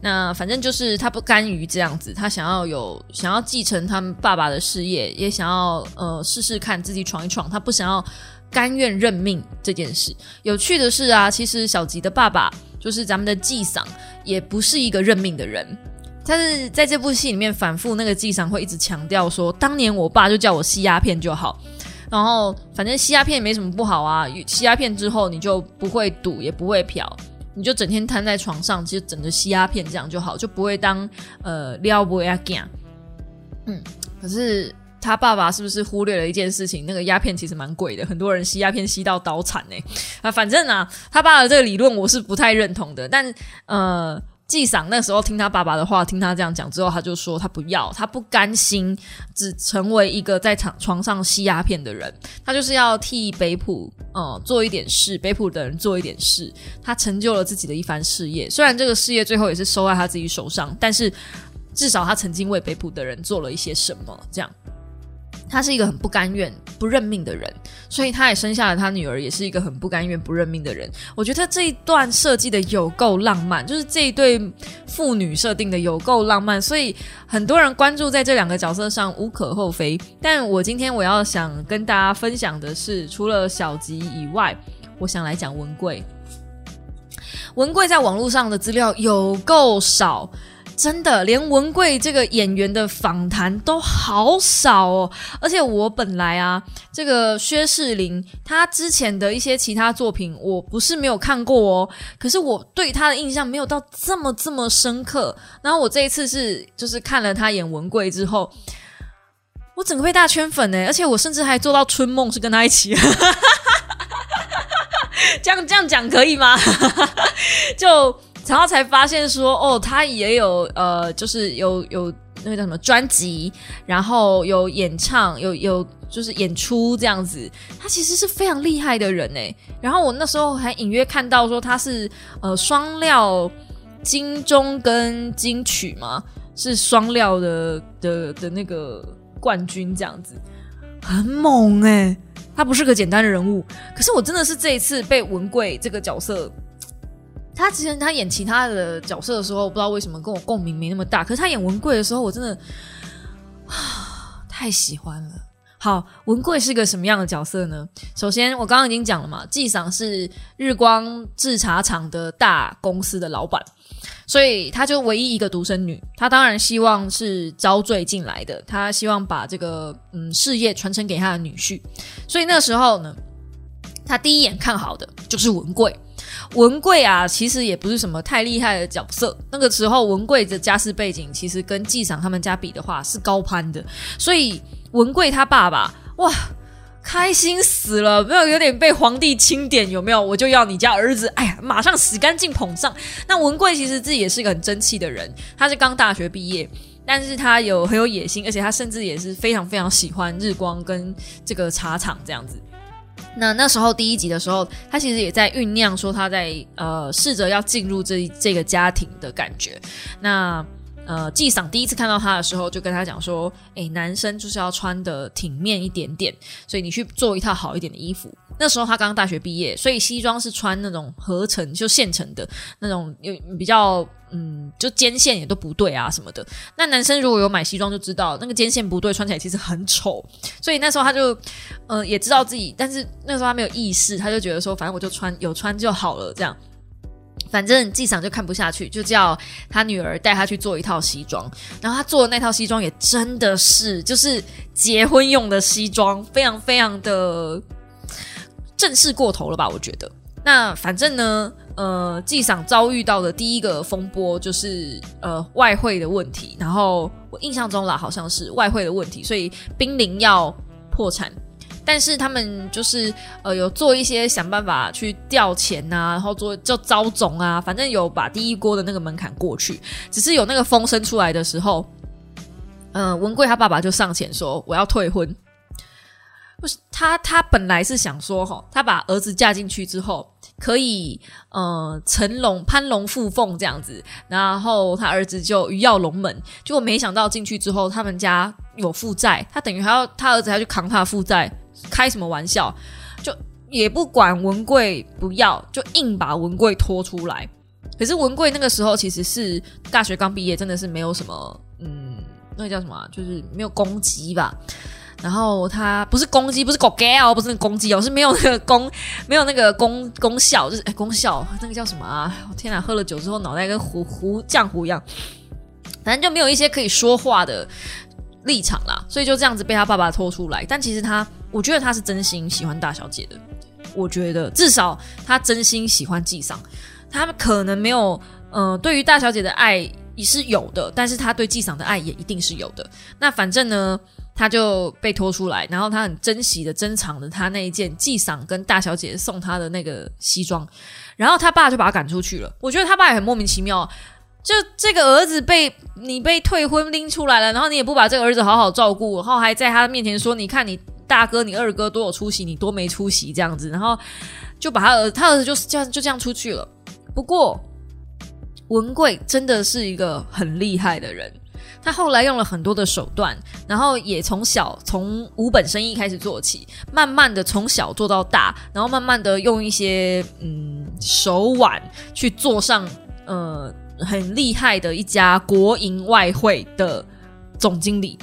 那反正就是他不甘于这样子，他想要有想要继承他们爸爸的事业，也想要呃试试看自己闯一闯，他不想要甘愿认命这件事。有趣的是啊，其实小吉的爸爸就是咱们的纪桑，也不是一个认命的人。但是在这部戏里面，反复那个纪赏会一直强调说，当年我爸就叫我吸鸦片就好，然后反正吸鸦片也没什么不好啊，吸鸦片之后你就不会赌也不会嫖，你就整天瘫在床上，其实整着吸鸦片这样就好，就不会当呃撩不鸦干。嗯，可是他爸爸是不是忽略了一件事情？那个鸦片其实蛮贵的，很多人吸鸦片吸到倒产呢。啊，反正啊，他爸的这个理论我是不太认同的，但呃。纪赏那时候听他爸爸的话，听他这样讲之后，他就说他不要，他不甘心只成为一个在床床上吸鸦片的人，他就是要替北浦呃做一点事，北浦的人做一点事，他成就了自己的一番事业。虽然这个事业最后也是收在他自己手上，但是至少他曾经为北浦的人做了一些什么，这样。他是一个很不甘愿、不认命的人，所以他也生下了他女儿，也是一个很不甘愿、不认命的人。我觉得这一段设计的有够浪漫，就是这一对父女设定的有够浪漫，所以很多人关注在这两个角色上无可厚非。但我今天我要想跟大家分享的是，除了小吉以外，我想来讲文贵。文贵在网络上的资料有够少。真的，连文贵这个演员的访谈都好少哦。而且我本来啊，这个薛士林他之前的一些其他作品，我不是没有看过哦。可是我对他的印象没有到这么这么深刻。然后我这一次是就是看了他演文贵之后，我整个被大圈粉呢。而且我甚至还做到春梦是跟他一起。这样这样讲可以吗？就。然后才发现说，哦，他也有呃，就是有有那个叫什么专辑，然后有演唱，有有就是演出这样子。他其实是非常厉害的人哎。然后我那时候还隐约看到说他是呃双料金钟跟金曲嘛，是双料的的的那个冠军这样子，很猛哎。他不是个简单的人物，可是我真的是这一次被文贵这个角色。他之前他演其他的角色的时候，我不知道为什么跟我共鸣没那么大。可是他演文贵的时候，我真的啊太喜欢了。好，文贵是个什么样的角色呢？首先，我刚刚已经讲了嘛，纪赏是日光制茶厂的大公司的老板，所以他就唯一一个独生女，他当然希望是招赘进来的，他希望把这个嗯事业传承给他的女婿。所以那时候呢，他第一眼看好的就是文贵。文贵啊，其实也不是什么太厉害的角色。那个时候，文贵的家世背景其实跟纪赏他们家比的话是高攀的，所以文贵他爸爸哇，开心死了，没有有点被皇帝钦点有没有？我就要你家儿子，哎呀，马上洗干净捧上。那文贵其实自己也是个很争气的人，他是刚大学毕业，但是他有很有野心，而且他甚至也是非常非常喜欢日光跟这个茶厂这样子。那那时候第一集的时候，他其实也在酝酿说他在呃试着要进入这这个家庭的感觉。那呃纪赏第一次看到他的时候，就跟他讲说：“哎，男生就是要穿的挺面一点点，所以你去做一套好一点的衣服。”那时候他刚刚大学毕业，所以西装是穿那种合成就现成的那种，有比较嗯，就肩线也都不对啊什么的。那男生如果有买西装就知道，那个肩线不对，穿起来其实很丑。所以那时候他就呃也知道自己，但是那时候他没有意识，他就觉得说，反正我就穿有穿就好了，这样。反正纪赏就看不下去，就叫他女儿带他去做一套西装。然后他做的那套西装也真的是就是结婚用的西装，非常非常的。正式过头了吧？我觉得。那反正呢，呃，纪赏遭遇到的第一个风波就是呃外汇的问题。然后我印象中啦，好像是外汇的问题，所以濒临要破产。但是他们就是呃有做一些想办法去调钱呐，然后做就招总啊，反正有把第一锅的那个门槛过去。只是有那个风声出来的时候，嗯，文贵他爸爸就上前说：“我要退婚。”他，他本来是想说哈，他把儿子嫁进去之后，可以呃成龙攀龙附凤这样子，然后他儿子就鱼跃龙门。结果没想到进去之后，他们家有负债，他等于还要他儿子还要去扛他负债，开什么玩笑？就也不管文贵不要，就硬把文贵拖出来。可是文贵那个时候其实是大学刚毕业，真的是没有什么嗯，那个叫什么，就是没有攻击吧。然后他不是公鸡，不是狗 gay 哦，不是那个公鸡哦，是没有那个功，没有那个功功效，就是功效那个叫什么啊？我天哪，喝了酒之后脑袋跟糊糊浆糊一样，反正就没有一些可以说话的立场啦，所以就这样子被他爸爸拖出来。但其实他，我觉得他是真心喜欢大小姐的，我觉得至少他真心喜欢纪赏，他可能没有，嗯，对于大小姐的爱也是有的，但是他对纪赏的爱也一定是有的。那反正呢。他就被拖出来，然后他很珍惜的珍藏着他那一件季赏跟大小姐送他的那个西装，然后他爸就把他赶出去了。我觉得他爸也很莫名其妙，就这个儿子被你被退婚拎出来了，然后你也不把这个儿子好好照顾，然后还在他面前说：“你看你大哥、你二哥多有出息，你多没出息。”这样子，然后就把他儿他儿子就是这样就这样出去了。不过文贵真的是一个很厉害的人。他后来用了很多的手段，然后也从小从无本生意开始做起，慢慢的从小做到大，然后慢慢的用一些嗯手腕去做上呃很厉害的一家国营外汇的总经理。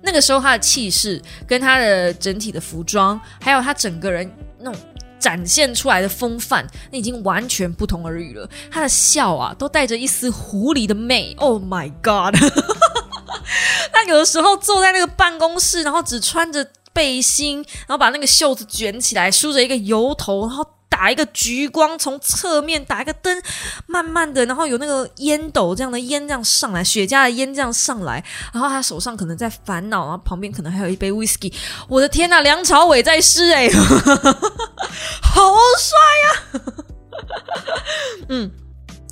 那个时候他的气势跟他的整体的服装，还有他整个人那种。展现出来的风范，那已经完全不同而语了。他的笑啊，都带着一丝狐狸的媚。Oh my god！他有的时候坐在那个办公室，然后只穿着背心，然后把那个袖子卷起来，梳着一个油头，然后。打一个橘光，从侧面打一个灯，慢慢的，然后有那个烟斗这样的烟这样上来，雪茄的烟这样上来，然后他手上可能在烦恼，然后旁边可能还有一杯 whisky。我的天呐，梁朝伟在诗哎，好帅呀！嗯，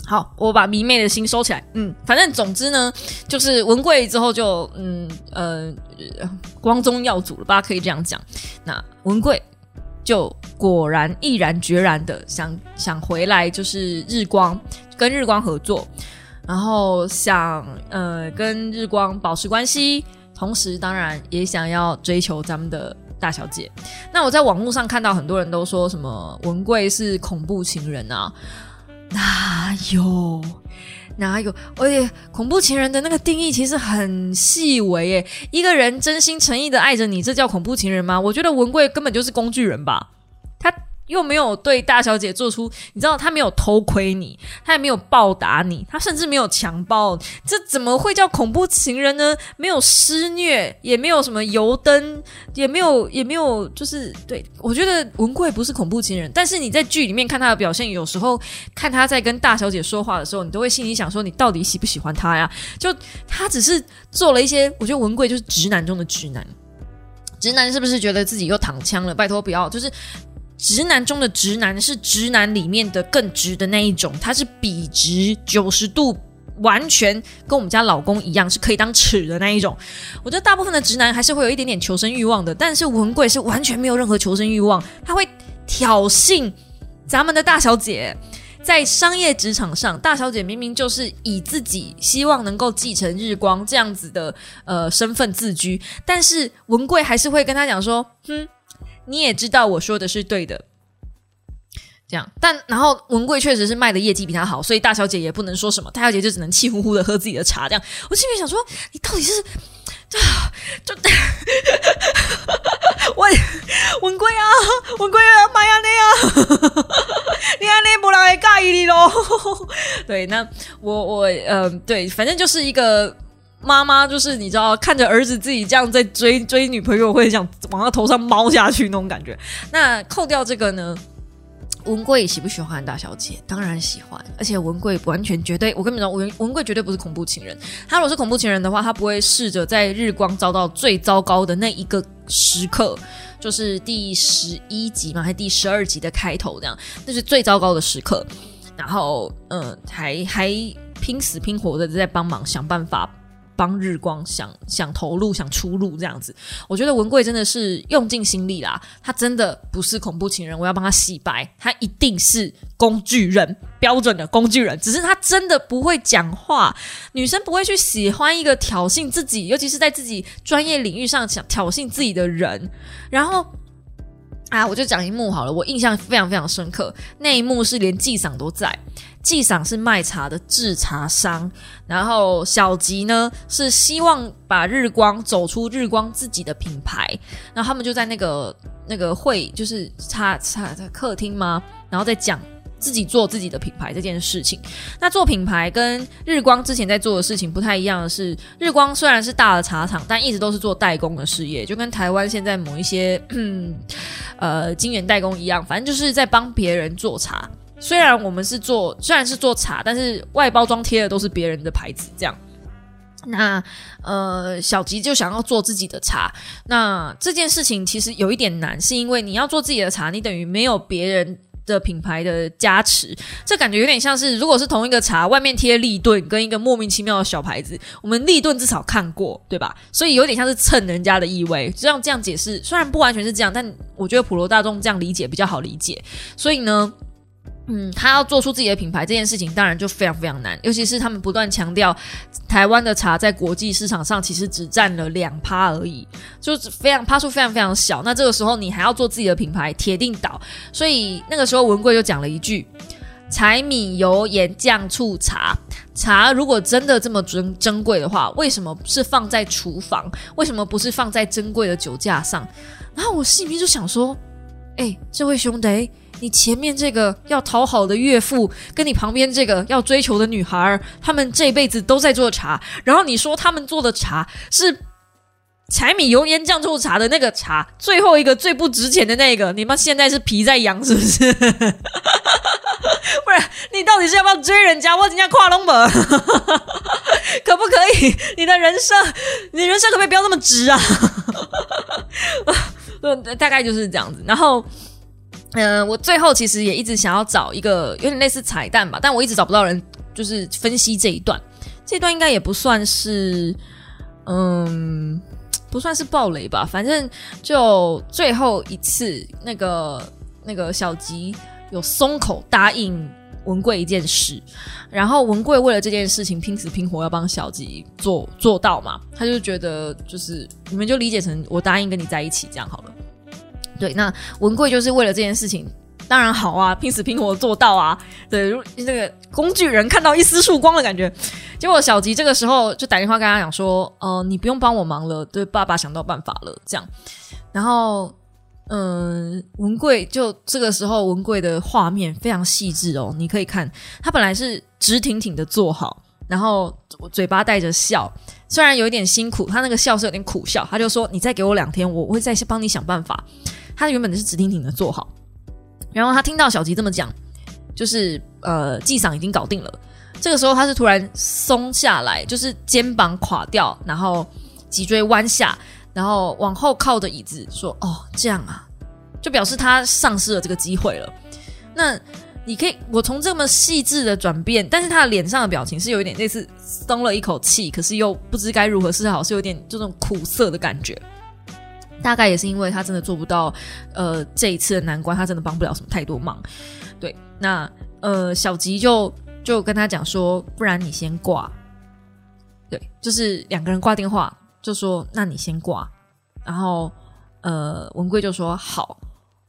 好，我把迷妹的心收起来。嗯，反正总之呢，就是文贵之后就嗯呃光宗耀祖了吧，可以这样讲。那文贵。就果然毅然决然的想想回来，就是日光跟日光合作，然后想呃跟日光保持关系，同时当然也想要追求咱们的大小姐。那我在网络上看到很多人都说什么文贵是恐怖情人啊，哪有？哪有？而且恐怖情人的那个定义其实很细微耶。一个人真心诚意的爱着你，这叫恐怖情人吗？我觉得文贵根本就是工具人吧。他。又没有对大小姐做出，你知道他没有偷窥你，他也没有报答你，他甚至没有强暴，这怎么会叫恐怖情人呢？没有施虐，也没有什么油灯，也没有也没有，就是对我觉得文贵不是恐怖情人，但是你在剧里面看他的表现，有时候看他在跟大小姐说话的时候，你都会心里想说，你到底喜不喜欢他呀？就他只是做了一些，我觉得文贵就是直男中的直男，直男是不是觉得自己又躺枪了？拜托不要，就是。直男中的直男是直男里面的更直的那一种，他是笔直九十度，完全跟我们家老公一样，是可以当尺的那一种。我觉得大部分的直男还是会有一点点求生欲望的，但是文贵是完全没有任何求生欲望，他会挑衅咱们的大小姐。在商业职场上，大小姐明明就是以自己希望能够继承日光这样子的呃身份自居，但是文贵还是会跟他讲说，哼。你也知道我说的是对的，这样，但然后文贵确实是卖的业绩比他好，所以大小姐也不能说什么，大小姐就只能气呼呼的喝自己的茶。这样，我心里想说，你到底是啊，就 我文贵啊，文贵啊，买啊那样，你安那不人会介意你咯？对，那我我嗯，对，反正就是一个。妈妈就是你知道，看着儿子自己这样在追追女朋友，会想往他头上猫下去那种感觉。那扣掉这个呢？文贵喜不喜欢大小姐？当然喜欢，而且文贵完全绝对，我跟你说，文文贵绝对不是恐怖情人。他如果是恐怖情人的话，他不会试着在日光遭到最糟糕的那一个时刻，就是第十一集嘛，还是第十二集的开头这样，那是最糟糕的时刻。然后，嗯，还还拼死拼活的在帮忙想办法。帮日光想想投入想出路这样子，我觉得文贵真的是用尽心力啦。他真的不是恐怖情人，我要帮他洗白，他一定是工具人，标准的工具人。只是他真的不会讲话，女生不会去喜欢一个挑衅自己，尤其是在自己专业领域上想挑衅自己的人。然后啊，我就讲一幕好了，我印象非常非常深刻，那一幕是连纪赏都在。季赏是卖茶的制茶商，然后小吉呢是希望把日光走出日光自己的品牌，然后他们就在那个那个会就是茶茶的客厅吗？然后再讲自己做自己的品牌这件事情。那做品牌跟日光之前在做的事情不太一样的是，日光虽然是大的茶厂，但一直都是做代工的事业，就跟台湾现在某一些呃晶圆代工一样，反正就是在帮别人做茶。虽然我们是做，虽然是做茶，但是外包装贴的都是别人的牌子，这样。那呃，小吉就想要做自己的茶。那这件事情其实有一点难，是因为你要做自己的茶，你等于没有别人的品牌的加持。这感觉有点像是，如果是同一个茶，外面贴立顿跟一个莫名其妙的小牌子，我们立顿至少看过，对吧？所以有点像是蹭人家的意味。这样这样解释，虽然不完全是这样，但我觉得普罗大众这样理解比较好理解。所以呢。嗯，他要做出自己的品牌这件事情，当然就非常非常难。尤其是他们不断强调，台湾的茶在国际市场上其实只占了两趴而已，就是非常趴数非常非常小。那这个时候你还要做自己的品牌，铁定倒。所以那个时候文贵就讲了一句：柴米油盐酱醋茶，茶如果真的这么珍珍贵的话，为什么是放在厨房？为什么不是放在珍贵的酒架上？然后我心里面就想说：哎，这位兄弟。你前面这个要讨好的岳父，跟你旁边这个要追求的女孩，他们这辈子都在做茶，然后你说他们做的茶是柴米油盐酱醋茶的那个茶，最后一个最不值钱的那个，你妈现在是皮在痒是不是？不然你到底是要不要追人家？我今天跨龙门，可不可以？你的人生，你人生可不可以不要那么直啊？大概就是这样子，然后。嗯，我最后其实也一直想要找一个有点类似彩蛋吧，但我一直找不到人，就是分析这一段。这段应该也不算是，嗯，不算是暴雷吧。反正就最后一次，那个那个小吉有松口答应文贵一件事，然后文贵为了这件事情拼死拼活要帮小吉做做到嘛，他就觉得就是你们就理解成我答应跟你在一起这样好了。对，那文贵就是为了这件事情，当然好啊，拼死拼活做到啊。对，那个工具人看到一丝曙光的感觉。结果小吉这个时候就打电话跟他讲说：“呃，你不用帮我忙了，对，爸爸想到办法了。”这样，然后。嗯，文贵就这个时候，文贵的画面非常细致哦。你可以看，他本来是直挺挺的坐好，然后嘴巴带着笑，虽然有一点辛苦，他那个笑是有点苦笑。他就说：“你再给我两天，我会再帮你想办法。”他原本是直挺挺的坐好，然后他听到小吉这么讲，就是呃，记赏已经搞定了。这个时候他是突然松下来，就是肩膀垮掉，然后脊椎弯下。然后往后靠着椅子说：“哦，这样啊，就表示他丧失了这个机会了。那你可以，我从这么细致的转变，但是他的脸上的表情是有一点类似松了一口气，可是又不知该如何是好，是有点这种苦涩的感觉。大概也是因为他真的做不到，呃，这一次的难关，他真的帮不了什么太多忙。对，那呃，小吉就就跟他讲说，不然你先挂。对，就是两个人挂电话。”就说：“那你先挂。”然后，呃，文贵就说：“好。”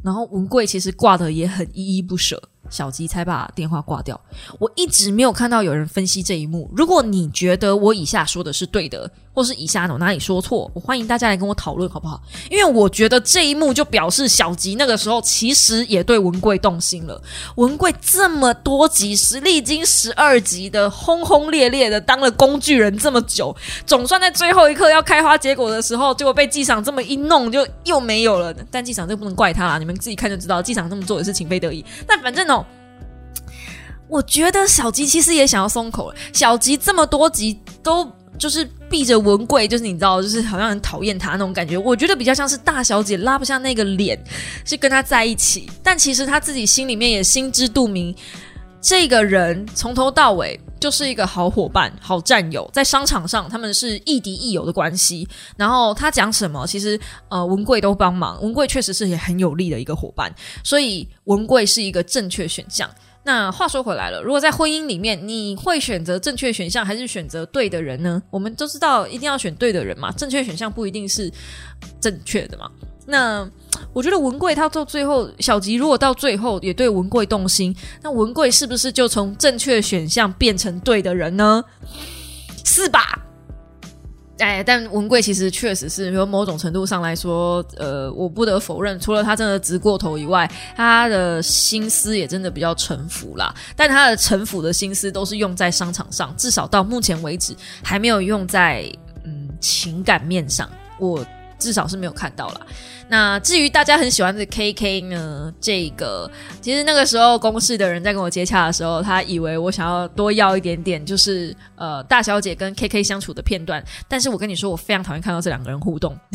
然后文贵其实挂的也很依依不舍。小吉才把电话挂掉。我一直没有看到有人分析这一幕。如果你觉得我以下说的是对的，或是以下我哪里说错，我欢迎大家来跟我讨论，好不好？因为我觉得这一幕就表示小吉那个时候其实也对文贵动心了。文贵这么多集，是历经十二集的轰轰烈烈的当了工具人这么久，总算在最后一刻要开花结果的时候，结果被纪赏这么一弄，就又没有了。但纪赏这不能怪他啦，你们自己看就知道，纪赏这么做也是情非得已。但反正哦。我觉得小吉其实也想要松口了。小吉这么多集都就是避着文贵，就是你知道，就是好像很讨厌他那种感觉。我觉得比较像是大小姐拉不下那个脸，是跟他在一起。但其实他自己心里面也心知肚明，这个人从头到尾就是一个好伙伴、好战友，在商场上他们是亦敌亦友的关系。然后他讲什么，其实呃文贵都帮忙。文贵确实是也很有力的一个伙伴，所以文贵是一个正确选项。那话说回来了，如果在婚姻里面，你会选择正确选项还是选择对的人呢？我们都知道一定要选对的人嘛，正确选项不一定是正确的嘛。那我觉得文贵他到最后，小吉如果到最后也对文贵动心，那文贵是不是就从正确选项变成对的人呢？是吧？哎，但文贵其实确实是，有某种程度上来说，呃，我不得否认，除了他真的直过头以外，他的心思也真的比较沉浮啦。但他的沉浮的心思都是用在商场上，至少到目前为止还没有用在嗯情感面上。我。至少是没有看到了。那至于大家很喜欢的 K K 呢？这个其实那个时候公司的人在跟我接洽的时候，他以为我想要多要一点点，就是呃大小姐跟 K K 相处的片段。但是我跟你说，我非常讨厌看到这两个人互动。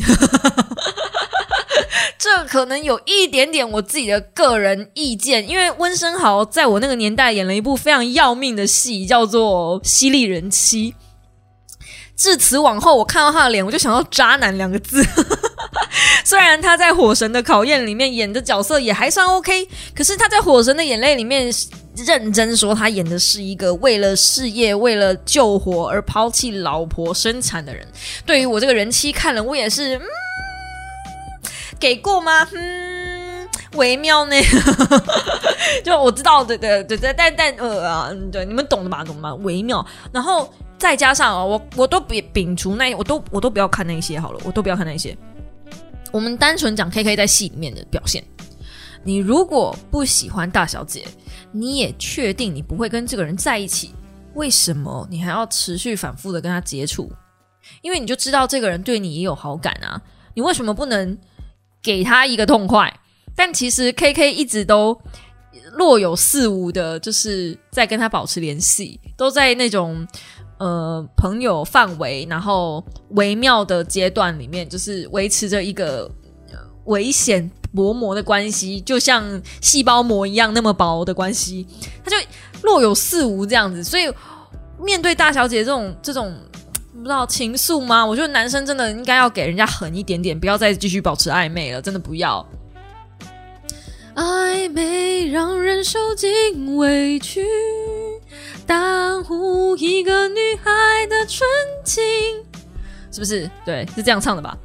这可能有一点点我自己的个人意见，因为温升豪在我那个年代演了一部非常要命的戏，叫做《犀利人妻》。至此往后，我看到他的脸，我就想到“渣男”两个字。虽然他在《火神的考验》里面演的角色也还算 OK，可是他在《火神的眼泪》里面认真说，他演的是一个为了事业、为了救火而抛弃老婆生产的人。对于我这个人妻看了，我也是，嗯，给过吗？嗯，微妙呢。就我知道，对对对对，但但呃啊，对，你们懂的吧？懂吗？微妙。然后。再加上哦，我我都别摒除那，我都我都不要看那些好了，我都不要看那些。我们单纯讲 K K 在戏里面的表现。你如果不喜欢大小姐，你也确定你不会跟这个人在一起，为什么你还要持续反复的跟他接触？因为你就知道这个人对你也有好感啊，你为什么不能给他一个痛快？但其实 K K 一直都若有似无的，就是在跟他保持联系，都在那种。呃，朋友范围，然后微妙的阶段里面，就是维持着一个危险薄膜的关系，就像细胞膜一样那么薄的关系，他就若有似无这样子。所以面对大小姐这种这种不知道情愫吗？我觉得男生真的应该要给人家狠一点点，不要再继续保持暧昧了，真的不要。暧昧让人受尽委屈。耽误一个女孩的纯情，是不是？对，是这样唱的吧？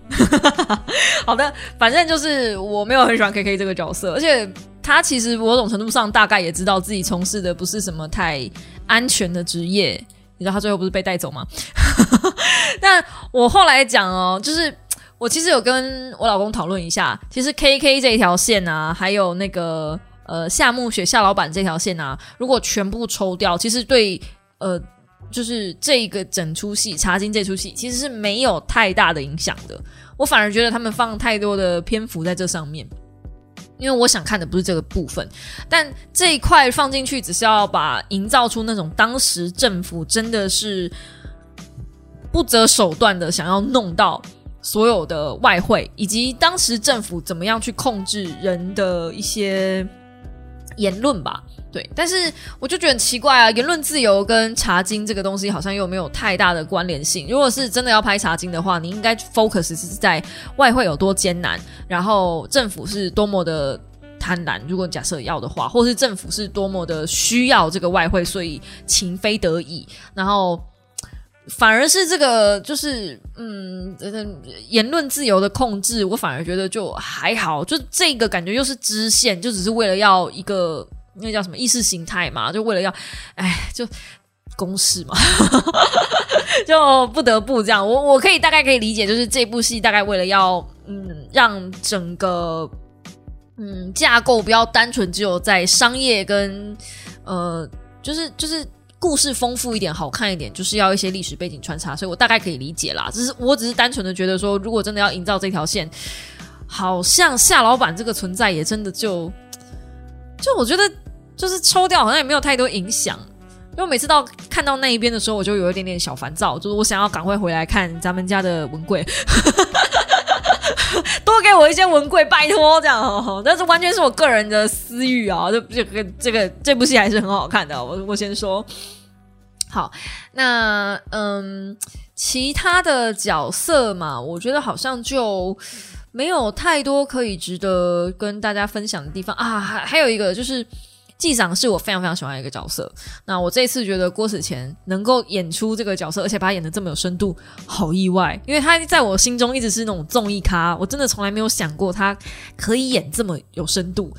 好的，反正就是我没有很喜欢 K K 这个角色，而且他其实某种程度上大概也知道自己从事的不是什么太安全的职业。你知道他最后不是被带走吗？但我后来讲哦，就是我其实有跟我老公讨论一下，其实 K K 这一条线啊，还有那个呃夏目雪夏老板这条线啊，如果全部抽掉，其实对呃。就是这个整出戏《茶金》这出戏其实是没有太大的影响的，我反而觉得他们放太多的篇幅在这上面，因为我想看的不是这个部分，但这一块放进去只是要把营造出那种当时政府真的是不择手段的想要弄到所有的外汇，以及当时政府怎么样去控制人的一些言论吧。对，但是我就觉得很奇怪啊，言论自由跟茶经这个东西好像又没有太大的关联性。如果是真的要拍茶经的话，你应该 focus 是在外汇有多艰难，然后政府是多么的贪婪。如果假设要的话，或是政府是多么的需要这个外汇，所以情非得已，然后反而是这个就是嗯，言论自由的控制，我反而觉得就还好，就这个感觉又是支线，就只是为了要一个。那叫什么意识形态嘛？就为了要，哎，就公式嘛，就不得不这样。我我可以大概可以理解，就是这部戏大概为了要，嗯，让整个嗯架构不要单纯只有在商业跟呃，就是就是故事丰富一点、好看一点，就是要一些历史背景穿插。所以我大概可以理解啦。只是我只是单纯的觉得说，如果真的要营造这条线，好像夏老板这个存在也真的就就我觉得。就是抽掉好像也没有太多影响，因为每次到看到那一边的时候，我就有一点点小烦躁，就是我想要赶快回来看咱们家的文贵，多给我一些文贵，拜托这样。但是完全是我个人的私欲啊，这这个这个这部戏还是很好看的。我我先说好，那嗯，其他的角色嘛，我觉得好像就没有太多可以值得跟大家分享的地方啊。还还有一个就是。纪长是我非常非常喜欢的一个角色。那我这一次觉得郭子乾能够演出这个角色，而且把他演的这么有深度，好意外。因为他在我心中一直是那种综艺咖，我真的从来没有想过他可以演这么有深度。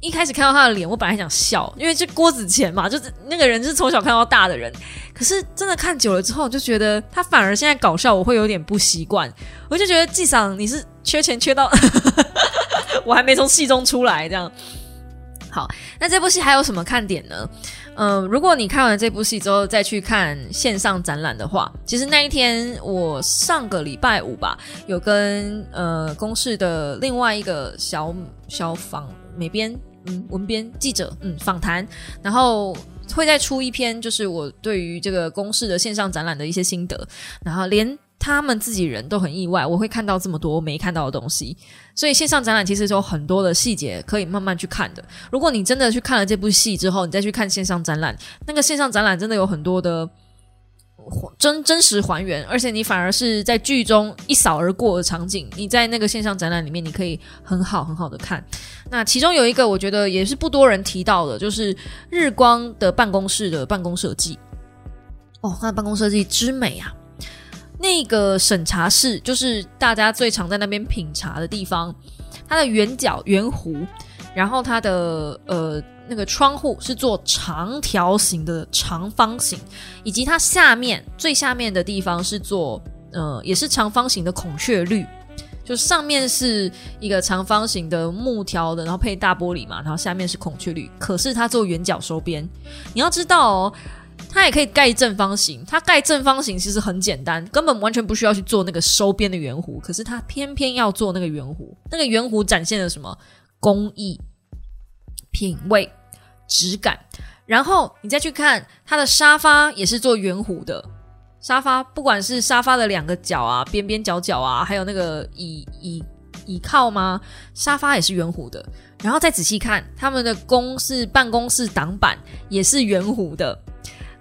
一开始看到他的脸，我本来想笑，因为这郭子乾嘛，就是那个人是从小看到大的人。可是真的看久了之后，就觉得他反而现在搞笑，我会有点不习惯。我就觉得纪长你是缺钱缺到我还没从戏中出来这样。好，那这部戏还有什么看点呢？嗯，如果你看完这部戏之后再去看线上展览的话，其实那一天我上个礼拜五吧，有跟呃公视的另外一个小小访美编嗯文编记者嗯访谈，然后会再出一篇，就是我对于这个公视的线上展览的一些心得，然后连。他们自己人都很意外，我会看到这么多没看到的东西，所以线上展览其实有很多的细节可以慢慢去看的。如果你真的去看了这部戏之后，你再去看线上展览，那个线上展览真的有很多的真真实还原，而且你反而是在剧中一扫而过的场景，你在那个线上展览里面，你可以很好很好的看。那其中有一个我觉得也是不多人提到的，就是日光的办公室的办公设计。哦，那办公设计之美啊！那个审查室就是大家最常在那边品茶的地方，它的圆角圆弧，然后它的呃那个窗户是做长条形的长方形，以及它下面最下面的地方是做呃也是长方形的孔雀绿，就上面是一个长方形的木条的，然后配大玻璃嘛，然后下面是孔雀绿，可是它做圆角收边，你要知道哦。它也可以盖正方形，它盖正方形其实很简单，根本完全不需要去做那个收边的圆弧。可是它偏偏要做那个圆弧，那个圆弧展现了什么工艺、品味、质感。然后你再去看它的沙发，也是做圆弧的沙发，不管是沙发的两个角啊、边边角角啊，还有那个椅椅椅靠吗？沙发也是圆弧的。然后再仔细看他们的公室办公室挡板也是圆弧的。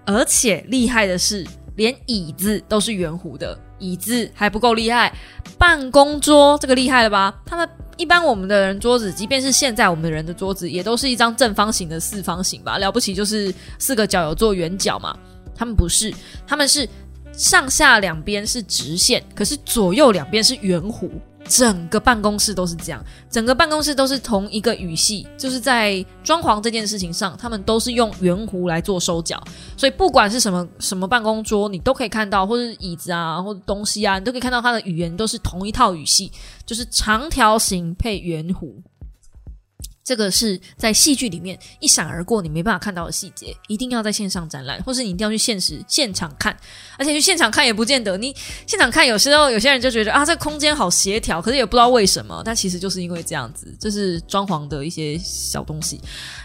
而且厉害的是，连椅子都是圆弧的。椅子还不够厉害，办公桌这个厉害了吧？他们一般我们的人桌子，即便是现在我们人的桌子，也都是一张正方形的四方形吧？了不起就是四个角有做圆角嘛？他们不是，他们是上下两边是直线，可是左右两边是圆弧。整个办公室都是这样，整个办公室都是同一个语系，就是在装潢这件事情上，他们都是用圆弧来做收脚，所以不管是什么什么办公桌，你都可以看到，或者椅子啊，或者东西啊，你都可以看到它的语言都是同一套语系，就是长条形配圆弧。这个是在戏剧里面一闪而过，你没办法看到的细节，一定要在线上展览，或是你一定要去现实现场看。而且去现场看也不见得，你现场看有时候有些人就觉得啊，这个空间好协调，可是也不知道为什么。但其实就是因为这样子，这是装潢的一些小东西。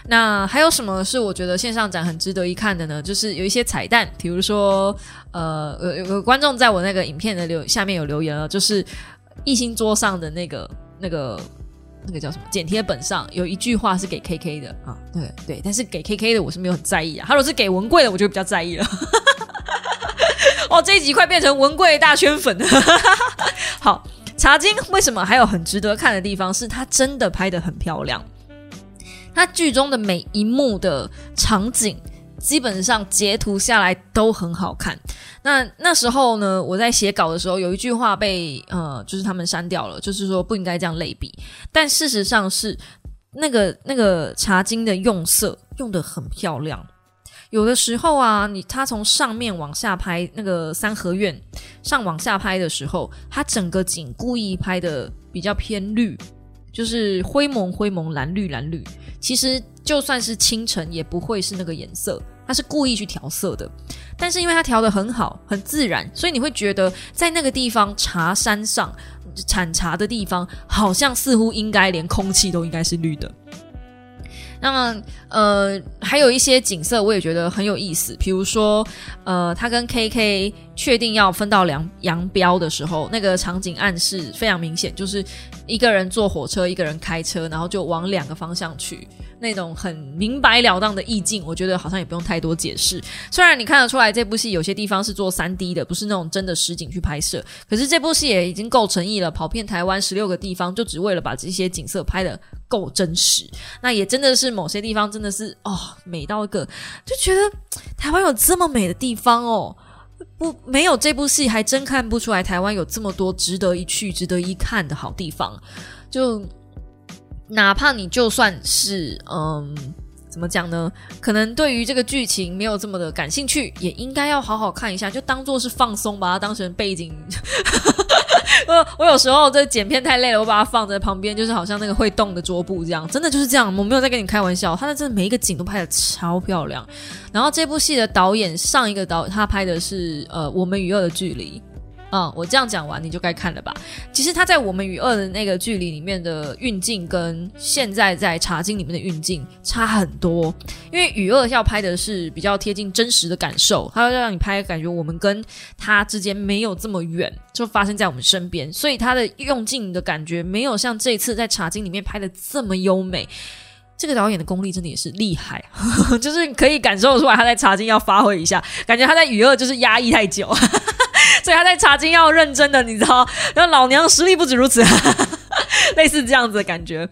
那还有什么是我觉得线上展很值得一看的呢？就是有一些彩蛋，比如说呃，有有个观众在我那个影片的留下面有留言了，就是艺兴桌上的那个那个。那个叫什么？剪贴本上有一句话是给 K K 的啊，对对，但是给 K K 的我是没有很在意啊。他如果是给文贵的，我就比较在意了。哦，这一集快变成文贵大圈粉了。好，茶经为什么还有很值得看的地方？是它真的拍的很漂亮，它剧中的每一幕的场景。基本上截图下来都很好看。那那时候呢，我在写稿的时候，有一句话被呃，就是他们删掉了，就是说不应该这样类比。但事实上是那个那个茶巾的用色用的很漂亮。有的时候啊，你他从上面往下拍那个三合院上往下拍的时候，他整个景故意拍的比较偏绿，就是灰蒙灰蒙蓝绿蓝绿。其实就算是清晨，也不会是那个颜色。他是故意去调色的，但是因为他调的很好、很自然，所以你会觉得在那个地方茶山上产茶的地方，好像似乎应该连空气都应该是绿的。那么，呃，还有一些景色我也觉得很有意思，比如说，呃，他跟 K K 确定要分道扬扬镳的时候，那个场景暗示非常明显，就是一个人坐火车，一个人开车，然后就往两个方向去。那种很明白了当的意境，我觉得好像也不用太多解释。虽然你看得出来这部戏有些地方是做三 D 的，不是那种真的实景去拍摄，可是这部戏也已经够诚意了，跑遍台湾十六个地方，就只为了把这些景色拍的够真实。那也真的是某些地方真的是哦，美到一个就觉得台湾有这么美的地方哦，不没有这部戏还真看不出来台湾有这么多值得一去、值得一看的好地方，就。哪怕你就算是嗯，怎么讲呢？可能对于这个剧情没有这么的感兴趣，也应该要好好看一下，就当做是放松，把它当成背景。我我有时候这剪片太累了，我把它放在旁边，就是好像那个会动的桌布这样，真的就是这样。我没有在跟你开玩笑，他的真的每一个景都拍的超漂亮。然后这部戏的导演上一个导，他拍的是呃《我们与恶的距离》。嗯，我这样讲完你就该看了吧。其实他在我们与二的那个距离里面的运镜，跟现在在茶经里面的运镜差很多。因为与二要拍的是比较贴近真实的感受，他要让你拍感觉我们跟他之间没有这么远，就发生在我们身边，所以他的用镜的感觉没有像这次在茶经里面拍的这么优美。这个导演的功力真的也是厉害，就是可以感受出来他在茶经要发挥一下，感觉他在与二就是压抑太久。所以他在查经要认真的，你知道？然后老娘实力不止如此，类似这样子的感觉。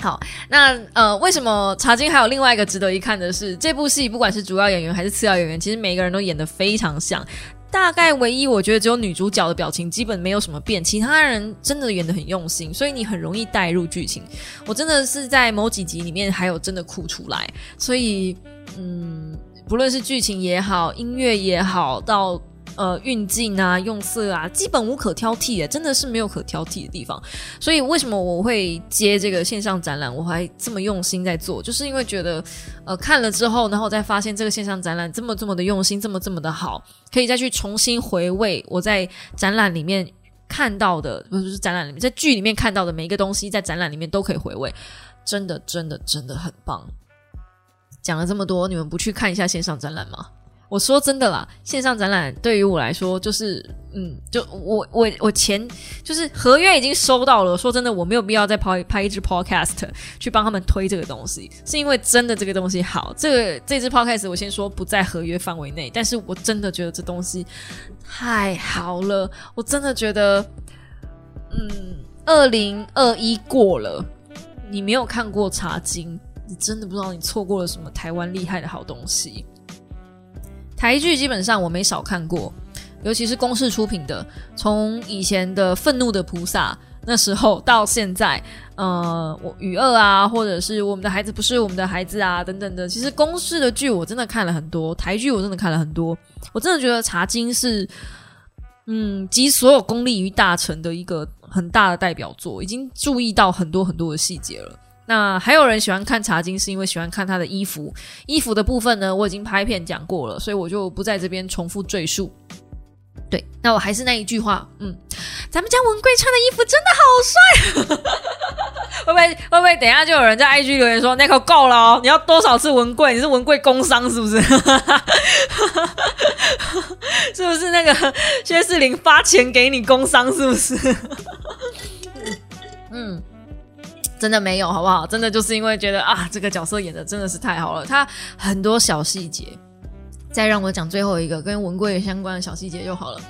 好，那呃，为什么查经还有另外一个值得一看的是，这部戏不管是主要演员还是次要演员，其实每个人都演的非常像。大概唯一我觉得只有女主角的表情基本没有什么变，其他人真的演的很用心，所以你很容易带入剧情。我真的是在某几集里面还有真的哭出来，所以嗯，不论是剧情也好，音乐也好，到呃，运镜啊，用色啊，基本无可挑剔，真的是没有可挑剔的地方。所以为什么我会接这个线上展览，我还这么用心在做，就是因为觉得，呃，看了之后，然后再发现这个线上展览这么这么的用心，这么这么的好，可以再去重新回味我在展览里面看到的，不是展览里面，在剧里面看到的每一个东西，在展览里面都可以回味，真的真的真的很棒。讲了这么多，你们不去看一下线上展览吗？我说真的啦，线上展览对于我来说就是，嗯，就我我我钱就是合约已经收到了。说真的，我没有必要再拍拍一支 podcast 去帮他们推这个东西，是因为真的这个东西好。这个这支 podcast 我先说不在合约范围内，但是我真的觉得这东西太好了。我真的觉得，嗯，二零二一过了，你没有看过《茶经》，你真的不知道你错过了什么台湾厉害的好东西。台剧基本上我没少看过，尤其是公式出品的，从以前的愤怒的菩萨那时候到现在，呃，我雨二啊，或者是我们的孩子不是我们的孩子啊，等等的，其实公式的剧我真的看了很多，台剧我真的看了很多，我真的觉得茶金是，嗯，集所有功力于大成的一个很大的代表作，已经注意到很多很多的细节了。那还有人喜欢看茶经，是因为喜欢看他的衣服。衣服的部分呢，我已经拍片讲过了，所以我就不在这边重复赘述。对，那我还是那一句话，嗯，咱们家文贵穿的衣服真的好帅。会不会会不会等一下就有人在 IG 留言说那口够了哦？你要多少次文贵？你是文贵工伤是不是？是不是那个薛世林发钱给你工伤是不是？嗯。真的没有，好不好？真的就是因为觉得啊，这个角色演的真的是太好了，他很多小细节。再让我讲最后一个跟文贵相关的小细节就好了。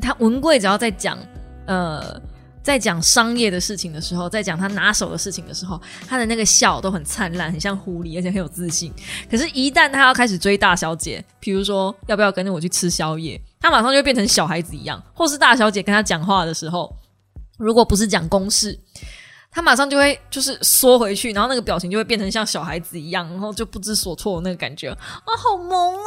他文贵只要在讲呃，在讲商业的事情的时候，在讲他拿手的事情的时候，他的那个笑都很灿烂，很像狐狸，而且很有自信。可是，一旦他要开始追大小姐，比如说要不要跟着我去吃宵夜，他马上就会变成小孩子一样。或是大小姐跟他讲话的时候，如果不是讲公事。他马上就会就是缩回去，然后那个表情就会变成像小孩子一样，然后就不知所措那个感觉啊，好萌哦！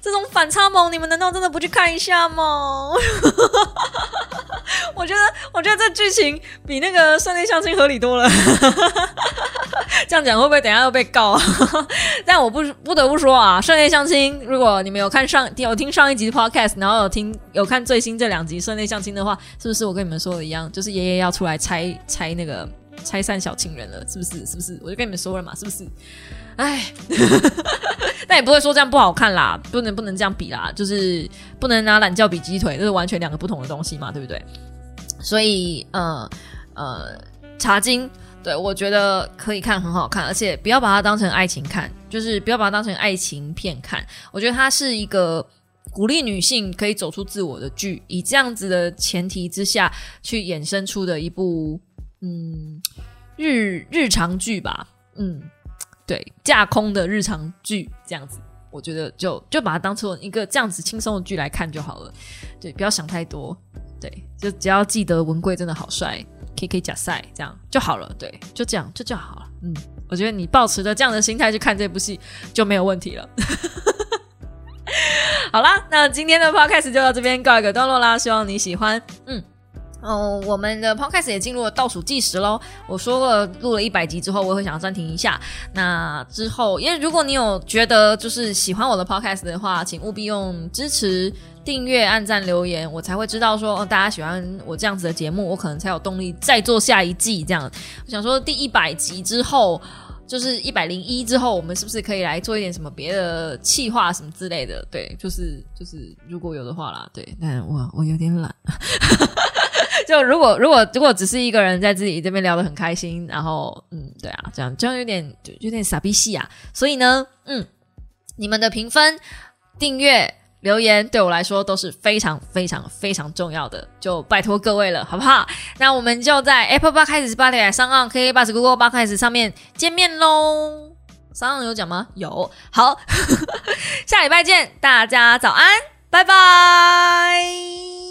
这种反差萌，你们难道真的不去看一下吗？我觉得，我觉得这剧情比那个室内相亲合理多了。这样讲会不会等下又被告？但我不不得不说啊，室内相亲，如果你们有看上有听上一集的 podcast，然后有听有看最新这两集室内相亲的话，是不是我跟你们说的一样，就是爷爷要出来拆拆那个？拆散小情人了，是不是？是不是？我就跟你们说了嘛，是不是？哎，但也不会说这样不好看啦，不能不能这样比啦，就是不能拿懒觉比鸡腿，这是完全两个不同的东西嘛，对不对？所以，呃呃，茶经，对我觉得可以看，很好看，而且不要把它当成爱情看，就是不要把它当成爱情片看。我觉得它是一个鼓励女性可以走出自我的剧，以这样子的前提之下去衍生出的一部。嗯，日日常剧吧，嗯，对，架空的日常剧这样子，我觉得就就把它当成一个这样子轻松的剧来看就好了，对，不要想太多，对，就只要记得文贵真的好帅，K K 假赛这样就好了，对，就这样就就好了，嗯，我觉得你保持着这样的心态去看这部戏就没有问题了。好啦，那今天的 podcast 就到这边告一个段落啦，希望你喜欢，嗯。哦，我们的 podcast 也进入了倒数计时喽。我说了，录了一百集之后，我会想要暂停一下。那之后，因为如果你有觉得就是喜欢我的 podcast 的话，请务必用支持、订阅、按赞、留言，我才会知道说哦，大家喜欢我这样子的节目，我可能才有动力再做下一季这样。我想说，第一百集之后，就是一百零一之后，我们是不是可以来做一点什么别的企划什么之类的？对，就是就是如果有的话啦，对，但我我有点懒。就如果如果如果只是一个人在自己这边聊得很开心，然后嗯，对啊，这样这样有点就有点傻逼戏啊。所以呢，嗯，你们的评分、订阅、留言对我来说都是非常非常非常重要的，就拜托各位了，好不好？那我们就在 Apple 八开始八点、上岸 KK Bus、Google 八开始上面见面喽。上岸有奖吗？有。好，下礼拜见，大家早安，拜拜。